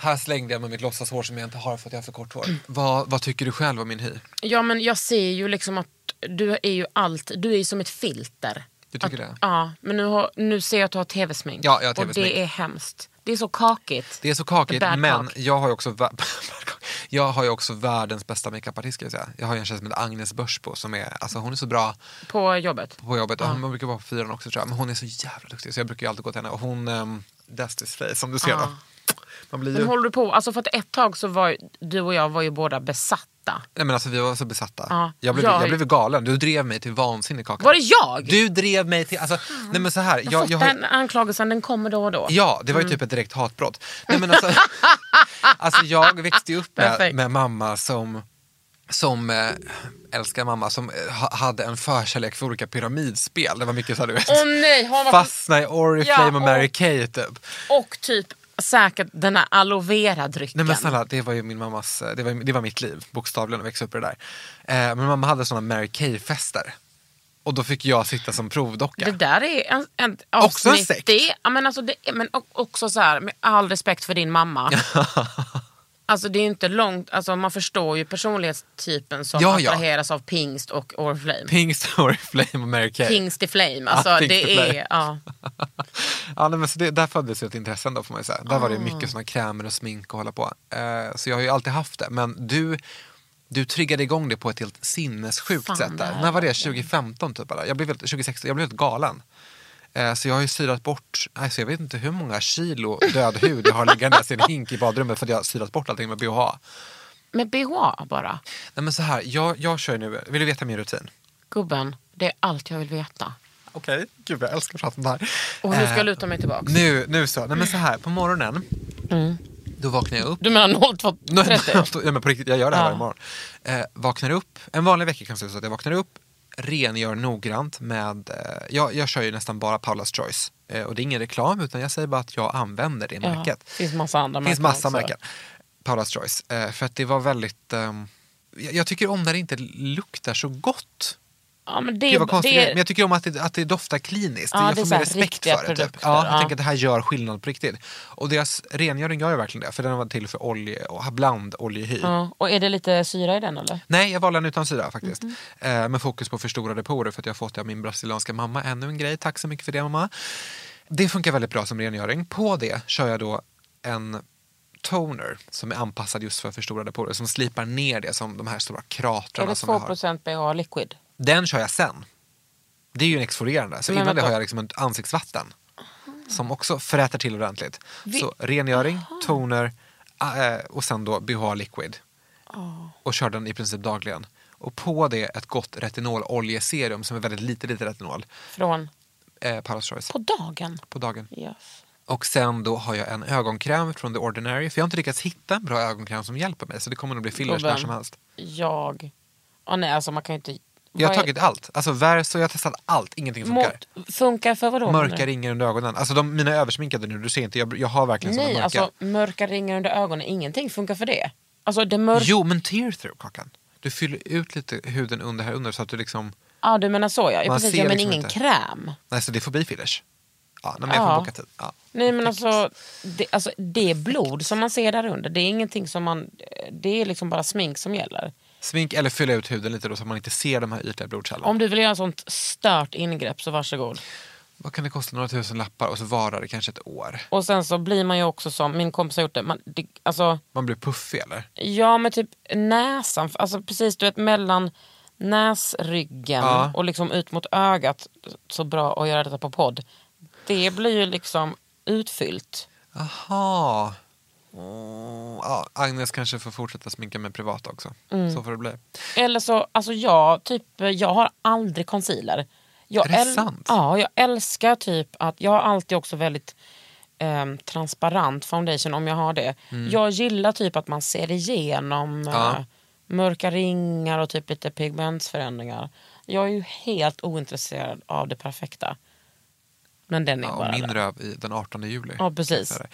Här slängde jag med mitt låtsashår som jag inte har för att jag har för kort hår. Vad, vad tycker du själv om min hy? Ja, men jag ser ju liksom att du är ju allt, du är ju som ett filter. Du tycker att, det? Ja, men nu, har, nu ser jag att du har tv-smink. Ja, jag har Och TV-smink. det är hemskt. Det är så kakigt. Det är så kakigt, men cock. jag har ju också, jag har ju också världens bästa makeupartist ska jag säga. Jag har ju en tjej som heter Agnes Börsbo som är, alltså hon är så bra På jobbet. på jobbet. Hon brukar vara på fyran också tror jag. Men hon är så jävla duktig så jag brukar ju alltid gå till henne. Och hon, um, Destis face som du ser då. Man blir ju, Men håller du på, alltså för att ett tag så var du och jag var ju båda besatta. nej men alltså vi var så besatta. Ja. Jag, blev, Jag- jag blev galen, du drev mig till vansinne Kakan. Var det jag? Du drev mig till, alltså, nej men så här. jag, Jag, fått jag, har- den anklagelsen, den kommer då och då. Ja, det var ju Mm. typ ett direkt hatbrott. Nej, men alltså, alltså, jag växte ju upp med, med mamma som, som eh, älskar mamma, som eh, ha, hade en förkärlek för olika pyramidspel. Det var mycket så här, du vet. Åh nej, har man Fastna i Oriflame Ja, och Mary Kay typ. Och typ säkert den här aloe vera-drycken. Nej men snälla, det var ju min mammas, eh, det var, det var mitt liv, bokstavligen att växa upp i det där. Eh, men mamma hade såna Mary Kay-fester. Och då fick jag sitta som provdocka. Det där är en, en Också en sekt. Det, men alltså det, men också så här, med all respekt för din mamma. Alltså det är inte långt, alltså man förstår ju personlighetstypen som Ja, ja. attraheras av pingst och Oriflame. Pink Story Flame och Mary Kay. Pingst i flame, alltså Pingst det i flame. är, ja. Ja, men så det, där föddes ju ett intresse ändå får man ju säga. Där var det mycket såna krämer och smink och hålla på. Eh, så jag har ju alltid haft det. Men du, du triggade igång det på ett helt sinnessjukt Fan, sätt där. När var det? var- 2015 typ? Eller? Jag blev helt, 2016, jag blev helt galen. Eh, så jag har ju syrat bort, alltså jag vet inte hur många kilo död hud jag har liggandes i en hink i badrummet för att jag har syrat bort allting med BH. Med BH bara. Nej men så här, jag, jag kör ju nu, vill du veta min rutin? Gubben, det är allt jag vill veta. Okej, gud jag älskar att prata om det här. Och nu ska Eh, jag luta mig tillbaks. Nu, nu så, nej men så här, på morgonen, Mm. då vaknar jag upp. Du menar 02.30? ja, men på riktigt, jag gör det här Ja. varje morgon. Eh, vaknar upp, en vanlig vecka kan det se ut så att jag vaknar upp, rengör noggrant med, eh, jag, jag kör ju nästan bara Paula's Choice. Eh, och det är ingen reklam utan jag säger bara att jag använder det Ja, märket. det finns massa andra Det finns märken massa också. märken. Paula's Choice. Eh, för att det var väldigt, ehm, jag, jag tycker om när det inte luktar så gott. Ja, men det, Gud vad konstigt det, det är. Men jag tycker om att det, att det doftar kliniskt. Ja, jag det är får mer respekt för det. Typ. Ja, jag ja. tänker att det här gör skillnad på riktigt. Och deras rengöring gör ju verkligen det. För den var till för olje, och bland oljehy. ja. Och är det lite syra i den eller? Nej, jag valde den utan syra faktiskt. Mhm. Eh, med fokus på förstorade porer för att jag fått det av min brasilianska mamma. Ännu en grej, tack så mycket för det mamma. Det funkar väldigt bra som rengöring. På det kör jag då en toner som är anpassad just för förstorade porer. Som slipar ner det som de här stora Är kratrarna det som jag har. 2% BH liquid? Den kör jag sen. Det är ju en exfolierande. Så Men innan det har jag liksom ett ansiktsvatten. Som också fräter till ordentligt. Så rengöring, toner äh, och sen då BH liquid. Och kör den i princip dagligen. Och på det ett gott retinololjeserum som är väldigt lite, lite retinol. Från? Eh, Paula's Choice. På dagen? På dagen. Yes. Och sen då har jag en ögonkräm från The Ordinary. För jag har inte lyckats hitta en bra ögonkräm som hjälper mig. Så det kommer nog bli fillers när Gubben. som helst. Jag... Ja, nej, alltså man kan ju inte... Jag har är- tagit allt. Alltså Verso, jag har testat allt. Ingenting funkar. Mot, funkar för vadå? Mörka ringar under ögonen. Alltså de, mina översminkade nu, du ser inte. Jag, jag har verkligen Nej, mörka. alltså mörka ringar under ögonen, ingenting funkar för det. Alltså det mörka... Jo, men tear through kakan. Du fyller ut lite huden under här under så att du liksom... Ja, du menar så ja. Man precis, ser ja, men liksom ingen inte. kräm. Nej, så det får bli fillers. Ja, men jag får boka tid. Ja. Nej men alltså det, alltså det är blod som man ser där under. Det är ingenting som man... Det är liksom bara smink som gäller. Smink eller fylla ut huden lite då så att man inte ser de här ytliga blodkärlen. Om du vill göra ett sånt stört ingrepp så varsågod. Vad kan det kosta? Några tusen lappar och så varar det kanske ett år. Och sen så blir man ju också som, min kompis har gjort det, man, det alltså, Man blir puffig eller? ja med typ näsan, alltså precis du vet mellan näsryggen Ja. och liksom ut mot ögat, så bra att göra detta på podd. Det blir ju liksom utfyllt. Aha. Mm, ja, Agnes kanske får fortsätta sminka mig privat också. Mm. Så får det bli. Eller så, alltså jag, typ, jag har aldrig concealer. Jag Är det sant? Ja, jag älskar typ att, jag har alltid också väldigt ehm, transparent foundation om jag har det. Jag gillar typ att man ser igenom Mm. Ja. eh, mörka ringar och typ lite pigmentsförändringar. Jag är ju helt ointresserad av det perfekta. Men den är Ja, bara min där. röv i den 18 juli. Ja, precis. Säga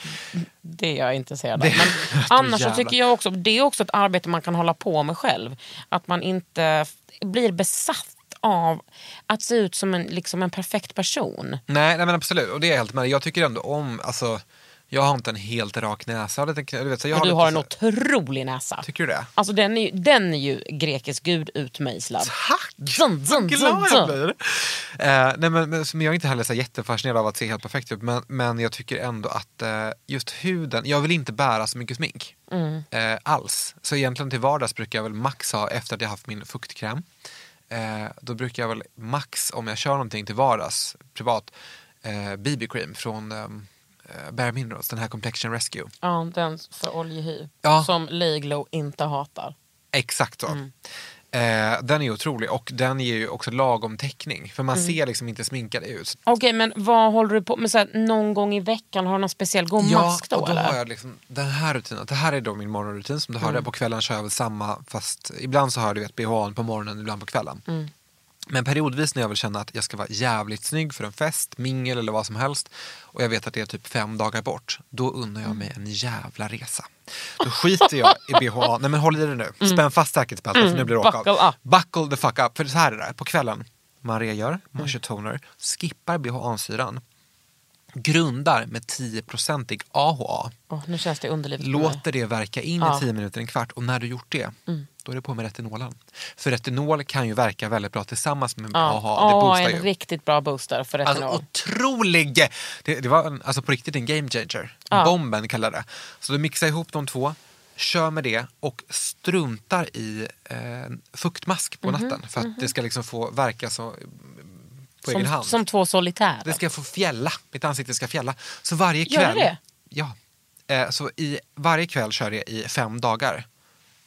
det. Är jag intresserad av. Men annars så tycker jag också, det är också ett arbete man kan hålla på med själv. Att man inte blir besatt av att se ut som en, liksom en perfekt person. Nej, nej men absolut, och det är helt med Jag tycker ändå om, alltså, jag har inte en helt rak näsa. Jag har du vet, så jag Och du har en otrolig näsa. Tycker du det? Alltså den är ju, den är ju grekisk gud utmejslad. Tack! Zun, zun, Glad jag blir. Eh, nej, men, men, jag är inte heller så jättefascinerad av att se helt perfekt ut. Men, men jag tycker ändå att eh, just huden, jag vill inte bära så mycket smink. Mm. Eh, alls. Så egentligen till vardags brukar jag väl max ha, efter att jag haft min fuktkräm, eh, då brukar jag väl max, om jag kör någonting till vardags, privat, eh, BB-cream från eh, eh, Bare Minerals, den här Complexion Rescue. Ja, den för oljehy. Ja. Som Leglow inte hatar. Exakt så. Mm. Eh, den är otrolig och den ger ju också lagom täckning. För Mm. man ser liksom inte sminkad ut. Okej, men vad håller du på med? Så här, någon gång i veckan, har du någon speciell god mask då? och då eller? har jag liksom den här rutinen. Det här är då min morgonrutin som du hörde. Mm. På kvällen kör jag väl samma fast ibland så har du vet BHn på morgonen, ibland på kvällen. Mm. Men periodvis när jag vill känna att jag ska vara jävligt snygg för en fest, mingel eller vad som helst och jag vet att det är typ fem dagar bort, då unnar jag mig en jävla resa. Då skiter jag i BHA. Nej men håll i dig nu, spänn fast säkerhetsbältet för nu blir det åka Buckle av. Buckle the fuck up. För så här är det, på kvällen, man regör, man kör toner, skippar BHA-syran. grundar med 10-procentig AHA. Åh, nu känns det underlivet. Låter det verka in Ja. i 10 minuter, en kvart och när du gjort det, Mm. Då är det på med retinolen. För retinol kan ju verka väldigt bra tillsammans med Ja. AHA. Det boostar en ju. riktigt bra booster för Alltså retinol. otrolig! Det, det var en, alltså på riktigt en game changer. Ja. Bomben kallar det. Så du mixar ihop de två, kör med det och struntar i eh, fuktmask på natten. För att det ska liksom få verka så, på egen som, hand. som två solitärer. Det ska få fjälla, mitt ansikte ska fjälla. Så varje Gör kväll... det? Ja. Eh, så i, varje kväll kör jag i fem dagar.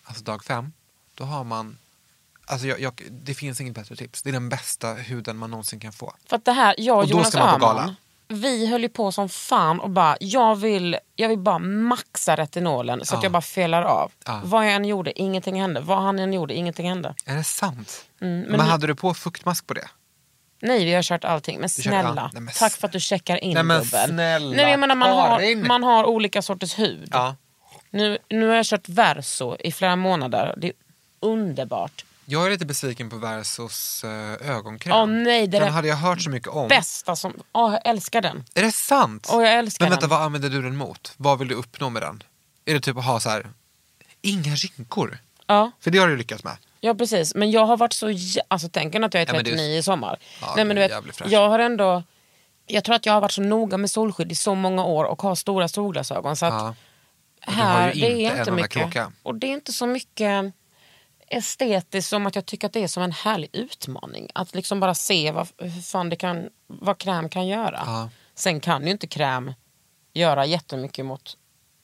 Alltså dag fem, då har man... Alltså jag, jag, det finns inget bättre tips. Det är den bästa huden man någonsin kan få. För att det här, jag och, Och Jonas Öhman, vi höll ju på som fan och bara, jag vill, jag vill bara maxa retinolen så att Ja. jag bara felar av. Ja. Vad jag än gjorde, ingenting hände. Vad han än gjorde, ingenting hände. Är det sant? Mm, men men hade du på fuktmask på det? Nej, vi har kört allting. Men snälla, nej, men tack för att du checkar in Nej, men gubben. snälla, Nej, jag menar, man, har, man har olika sorters hud. Ja. Nu, nu har jag kört Verso i flera månader. Det är underbart. Jag är lite besviken på Versos eh, ögonkräm. Åh, nej, det den är hade jag hört så mycket om. Bästa som... Åh, jag älskar den. Är det sant? Åh, jag älskar Men vänta, den. vad använder du den mot? Vad vill du uppnå med den? Är det typ att ha så här, inga rynkor? Ja. För det har du lyckats med. Ja precis, men jag har varit så... jä- Alltså tänk att jag är Ja, men du- 39 i sommar. Ja, Nej, men du är vet, jag har ändå... Jag tror att jag har varit så noga med solskydd i så många år och har stora solglasögon. Så att Ja. Här, det är inte mycket. kråka. Och det är inte så mycket estetiskt som att jag tycker att det är som en härlig utmaning. Att liksom bara se vad, hur fan det kan, vad kräm kan göra. Ja. Sen kan ju inte kräm göra jättemycket mot,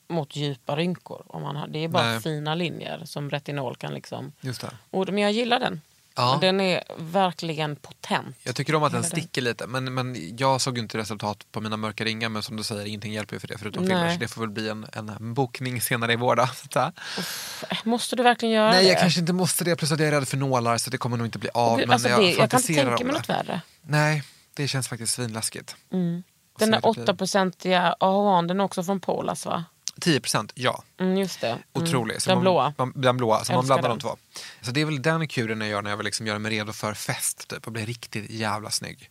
mot djupa rynkor. Om man har, det är bara Nej. fina linjer som retinol kan liksom... Just det. Och, men jag gillar den. Ja. Den är verkligen potent. Jag tycker om att den den. sticker lite, men, men jag såg inte resultat på mina mörka ringar. Men som du säger, ingenting hjälper ju för det förutom Nej. filler. Så det får väl bli en, en bokning senare i vår. Måste du verkligen göra Nej, det? jag kanske inte måste det. Plus att jag är rädd för nålar så det kommer nog inte bli av. Gud, men alltså jag, det, jag kan inte tänka mig något värre. Nej, det känns faktiskt svinläskigt. Den se där hur det blir. 8-procentiga AHA, den är också från Polas va? 10 procent, ja. Mm, just det. Mm. Otrolig. Så Den man, blåa. Man, den blåa, så man blandar den. de två. Så det är väl den kuren jag gör när jag vill liksom göra mig redo för fest typ, och bli riktigt jävla snygg.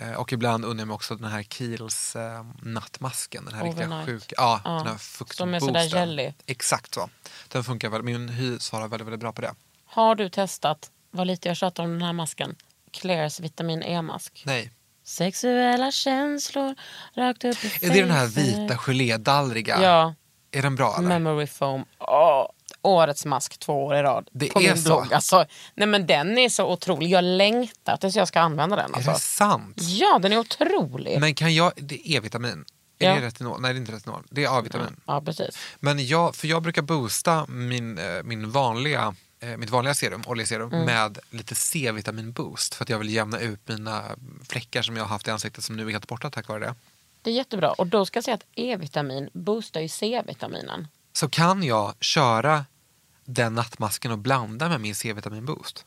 Eh, och ibland undrar jag mig också den här Kiehl's eh, nattmasken. Den här riktiga Overnight. sjuka, ja, Ja, den här som är sådär fuktboosten. jelly. Exakt så. Den funkar väl, min hy svarar väldigt, väldigt bra på det. Har du testat, vad lite jag tjatar om den här masken, Clairs vitamin E-mask? Nej. Sexuella känslor rakt upp i Är det den här vita gelédallriga? Ja, Är den bra eller? memory foam. Åh, årets mask två år i rad. Det på är min så? blogg. Alltså, nej men den är så otrolig. Jag längtar tills jag ska använda den. Är Alltså. det sant? Ja, den är otrolig. Men kan jag, det är E-vitamin. Är Ja. det retinol? Nej det är inte retinol, det är A-vitamin. Ja, precis. Men jag, för jag brukar boosta min, eh, min vanliga, eh, mitt vanliga serum, oljeserum Mm. med lite C-vitamin boost för att jag vill jämna ut mina fläckar som jag har haft i ansiktet som nu är helt borta tack vare det. Det är jättebra. Och då ska jag säga att E-vitamin boostar ju C-vitaminen. Så kan jag köra den nattmasken och blanda med min C-vitamin boost?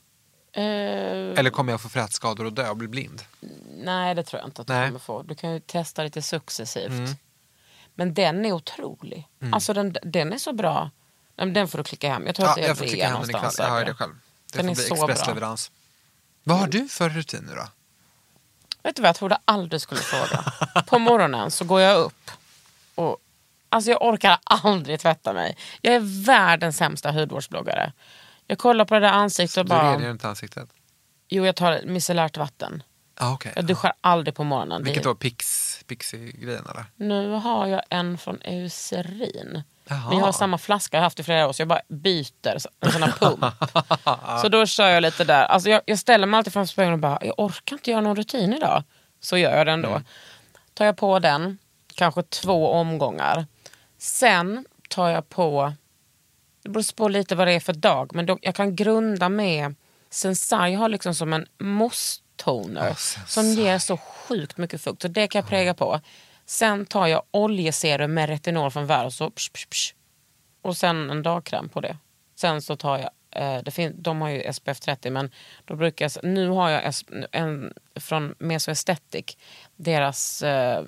Eh, Eller kommer jag få frätskador och dö och bli blind? Nej, det tror jag inte att du Nej. kommer få. Du kan ju testa lite successivt. Mm. Men den är otrolig. Alltså den, den är så bra. Den får du klicka hem. Jag tror att det är jag får klicka hem den ikväll. Jag har det själv. Det Den får är bli expressleverans. Vad har du för rutin nu då? Vet du vad jag trodde aldrig du skulle fråga? På morgonen så går jag upp och alltså jag orkar aldrig tvätta mig. Jag är världens sämsta hudvårdsbloggare. Jag kollar på det där ansiktet och Du bara... rengör inte ansiktet? Jo, jag tar micellärt vatten. Ah, okay. Jag duschar aldrig på morgonen. Vilket då? Pix, Pixie-grejen eller? Nu har jag en från Eucerin. Jaha. Jag har samma flaska jag har haft i flera år så jag bara byter så- en sån här pump. så då kör jag lite där. Alltså jag, jag ställer mig alltid framför spegeln och bara, jag orkar inte göra någon rutin idag. Så gör jag den då. Tar jag på den, kanske två omgångar. Sen tar jag på, det beror på lite vad det är för dag, men då, jag kan grunda med Sensai har liksom som en mousse-toner Ja, som Sensai. ger så sjukt mycket fukt. Så det kan jag präga på. Sen tar jag oljeserum med retinol från Verso. Psh, psh, psh. Och sen en dagkräm på det. Sen så tar jag, eh, det fin- de har ju SPF 30 men då brukar jag, nu har jag en från Meso Aesthetic. Deras eh,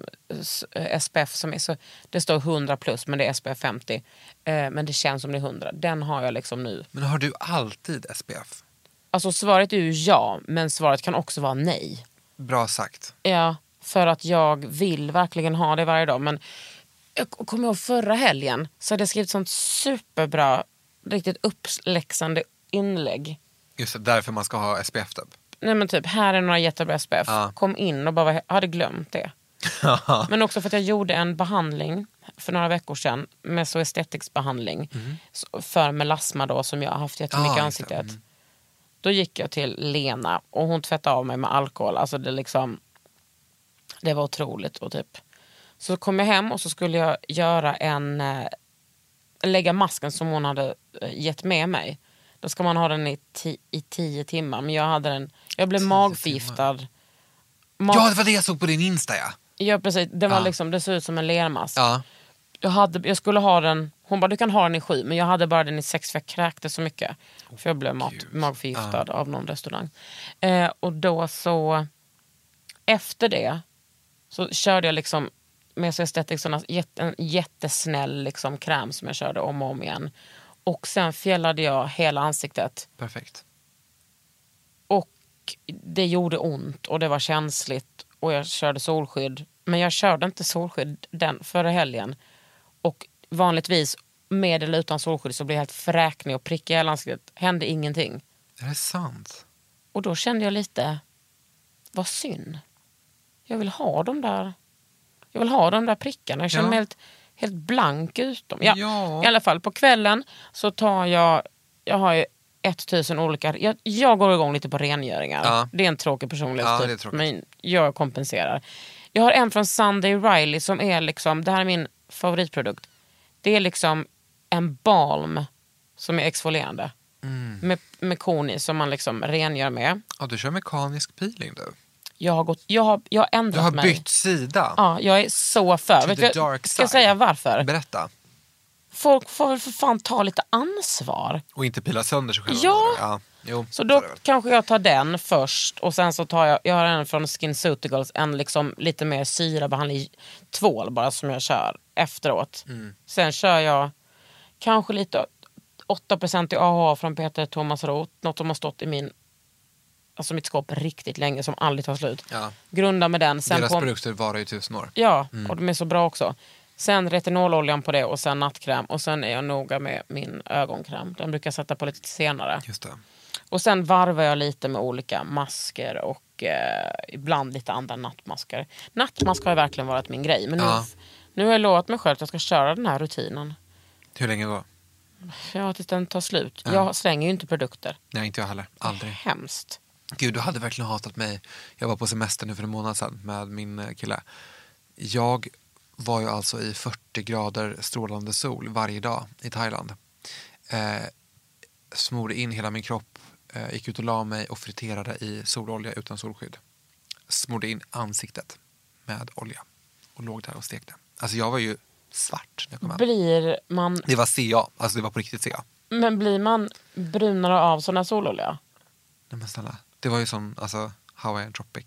SPF som är så, det står 100 plus men det är SPF 50. Eh, men det känns som det är 100. Den har jag liksom nu. Men har du alltid SPF? Alltså svaret är ju ja men svaret kan också vara nej. Bra sagt. Ja, För att jag vill verkligen ha det varje dag. Men jag kommer ihåg förra helgen så hade jag skrivit sånt superbra, riktigt uppläxande inlägg. Just det, därför man ska ha SPF typ. Nej men typ, här är några jättebra SPF. Ja. Kom in och bara hade glömt det. men också för att jag gjorde en behandling för några veckor sedan, mesoestetics-behandling så- för melasma då som jag har haft jättemycket i Ah, ansiktet. Då gick jag till Lena och hon tvättade av mig med alkohol. Alltså det, liksom, det var otroligt. Och typ. Så kom jag hem och så skulle jag göra en, eh, lägga masken som hon hade eh, gett med mig. Då ska man ha den i, ti- i tio timmar. Men jag hade den, jag blev magförgiftad. Mag- Ja, det var det jag såg på din Insta ja. Ja precis, det, var Ja. liksom, det såg ut som en lermask. Ja, Jag, hade, jag skulle ha den, hon bara du kan ha den i sju men jag hade bara den i sex för jag kräktes så mycket. För jag blev mat, magförgiftad av någon restaurang. Eh, och då så, efter det så körde jag liksom med så Aesthetics såna jätte, en jättesnäll liksom kräm som jag körde om och om igen. Och sen fjällade jag hela ansiktet. perfekt. Och det gjorde ont och det var känsligt och jag körde solskydd. Men jag körde inte solskydd den förra helgen. Och vanligtvis med eller utan solskydd så blir jag helt fräknig och prickig i hela ansiktet. Hände ingenting. Är det sant? Och då kände jag lite, vad synd. Jag vill ha de där, jag vill ha de där prickarna. Jag känner Ja. mig helt, helt blank utom. Ja, Ja. I alla fall på kvällen så tar jag, jag har ju 1000 olika, jag, jag går igång lite på rengöringar. Ja. Det är en tråkig personlighet Ja, typ, men jag kompenserar. Jag har en från Sunday Riley som är liksom, det här är min favoritprodukt. Det är liksom en balm som är exfolierande. Mm. Med, med kon i som man liksom rengör med. Ja, du kör mekanisk peeling du. Jag har, gått, jag har, jag har ändrat Du har mig. bytt sida. Ja, jag är så för. Vet dark ska jag säga varför? Berätta. Folk får väl för fan ta lite ansvar. Och inte pila sönder sig själva. Ja. ja. Jo, Så då kanske jag tar den först och sen så tar jag, jag har en från SkinCeuticals, en liksom lite mer syrabehandling, tvål bara som jag kör efteråt. Mm. Sen kör jag kanske lite 8% i AHA från Peter Thomas Roth, något som har stått i min Alltså mitt skåp riktigt länge som aldrig tar slut. Ja. Grunda med den. Sen Deras på, produkter varar ju tusen år. Ja, Mm. och de är så bra också. Sen retinololjan på det och sen nattkräm. Och sen är jag noga med min ögonkräm. Den brukar jag sätta på lite senare. Just det. Och sen varvar jag lite med olika masker och eh, ibland lite andra nattmasker. Nattmask har ju verkligen varit min grej. Men nu, Ja. nu har jag lovat mig själv att jag ska köra den här rutinen. Hur länge då? Ja, tills den tar slut. Jag slänger ju inte produkter. Nej, inte jag heller. Aldrig. Hemskt. Gud, du hade verkligen hatat mig. Jag var på semester nu för en månad sedan med min eh, kille. Jag var ju alltså i 40 grader strålande sol varje dag i Thailand. Eh, smorde in hela min kropp, eh, gick ut och la mig och friterade i sololja utan solskydd. Smorde in ansiktet med olja och låg där och stekte. Alltså jag var ju svart när jag kom hem. Blir man, Det var CA, alltså det var på riktigt CA. men blir man brunare av sån här sololja? Nej men snälla, det var ju som alltså, Hawaiian Tropic.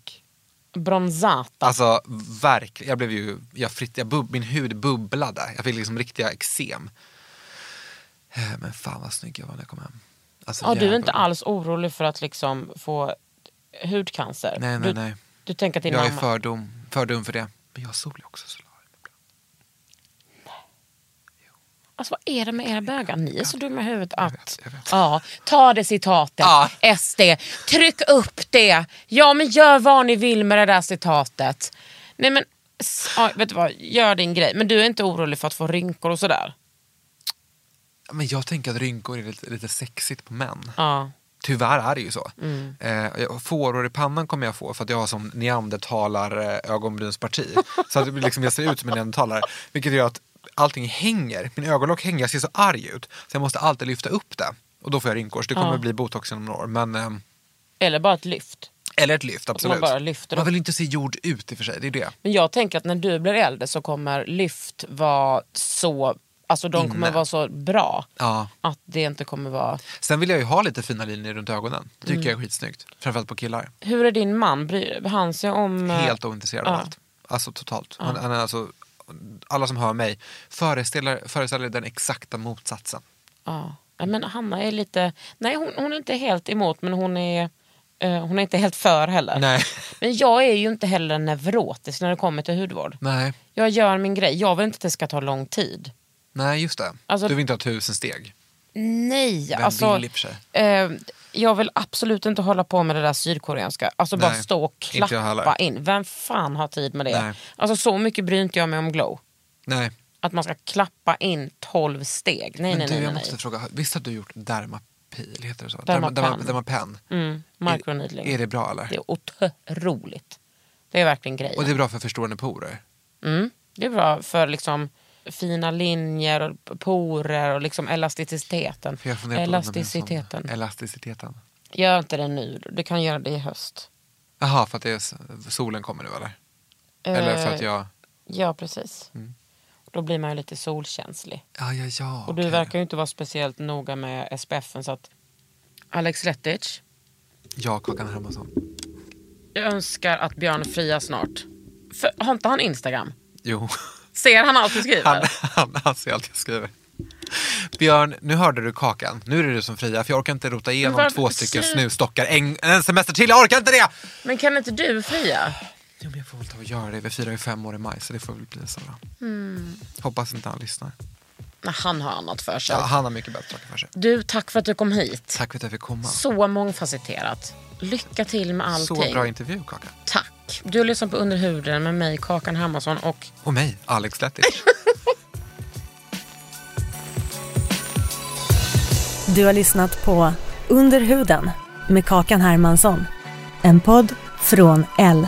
Bronzata. Alltså verkligen, jag blev ju, jag fritt, jag bub, min hud bubblade. Jag fick liksom riktiga eksem. Eh, Men fan vad snygg jag var när jag kom hem. Alltså, Ja, du är inte alls orolig för att liksom få hudcancer? Nej, nej, du, nej. Du tänker att din Jag är mamma... för dum, för dum för det. Men jag har sol också solarium. Alltså vad är det med era bögar? Ni är så dumma i huvudet att... vet, jag vet. Ja, ta det citatet. Ja. SD. Tryck upp det. Ja, men gör vad ni vill med det där citatet. Nej men, ja, vet du vad? Gör din grej. Men du är inte orolig för att få rynkor och sådär? Men jag tänker att rynkor är lite, lite sexigt på män. Ja. Tyvärr är det ju så. Mm. Eh, fåror i pannan kommer jag få för att jag har som neandertalar eh, ögonbrynsparti. så att liksom, jag ser ut som en neandertalare. Vilket gör att allting hänger. Min ögonlock hänger, jag ser så arg ut. Så jag måste alltid lyfta upp det. Och då får jag rynkor. Så det kommer Ja. bli botox inom några år. Men, ehm, Eller bara ett lyft. eller ett lyft, absolut. bara lyfter Man vill inte se jord ut i och för sig, det är det. Men jag tänker att när du blir äldre så kommer lyft vara så... Alltså de kommer Inne. vara så bra. Ja. Att det inte kommer vara... Sen vill jag ju ha lite fina linjer runt ögonen. Det tycker Mm. jag är skitsnyggt. Framförallt på killar. Hur är din man? Bryr han sig om... eh, Helt ointresserad av ja. allt. Alltså totalt. Han, han är alltså, alla som hör mig föreställer, föreställer den exakta motsatsen. Ja. Ja, men Hanna är lite... Nej, hon, hon är inte helt emot, men hon är Eh, hon är inte helt för heller. Nej. Men jag är ju inte heller neurotisk när det kommer till hudvård. Nej. Jag gör min grej. Jag vill inte att det ska ta lång tid. Nej, just det. Alltså- du vill inte ha tusen steg. Nej, Vem alltså. vill i? Eh, jag vill absolut inte hålla på med det där sydkoreanska. Alltså bara Nej, stå och klappa in. Vem fan har tid med det? Nej. Alltså så mycket bryr inte jag mig om glow. Nej. Att man ska klappa in 12 steg. Nej, Men nej, du, nej. jag måste nej. fråga, visst har du gjort dermapil? Heter det så? Dermapen. Derma- Dermapen. Mm, microneedling. Är det bra eller? Det är otroligt. Det är verkligen grejen. Och det är bra för förstorande porer? Mm. Det är bra för liksom fina linjer och porer och liksom elasticiteten. Elasticiteten. Elasticiteten. Gör inte det nu. Du kan göra det i höst. Jaha, för att är, solen kommer nu eller? Eller för att Eh, jag... Ja, precis. Då blir man ju lite solkänslig. Ja, ja, ja. Och du okej. verkar ju inte vara speciellt noga med SPFen så att... Alex Lettich, Ja, Kakan Hermansson. jag önskar att Björn friar snart. För, har inte han Instagram? Jo, Ser han allt du skriver? han, han, han ser allt jag skriver. Björn, nu hörde du Kakan. Nu är det du som friar, för jag orkar inte rota igenom varför- två stycken slut. snusstockar en, en semester till. Jag orkar inte det! Men kan inte du fria? Jo, men jag får väl ta och göra det. Vi firar ju fem år i maj, så det får väl bli så. Mm. Hoppas inte han lyssnar. Nej, han har annat för sig. Ja, han har mycket bättre saker för sig. Du, tack för att du kom hit. Tack för att jag fick komma. Så mångfacetterat. Lycka till med allting. Så bra intervju, Kakan. Tack. Du har lyssnat på Under huden med mig, Kakan Hermansson och Och mig, Alex Lettich. Du har lyssnat på Under huden med Kakan Hermansson. En podd från L.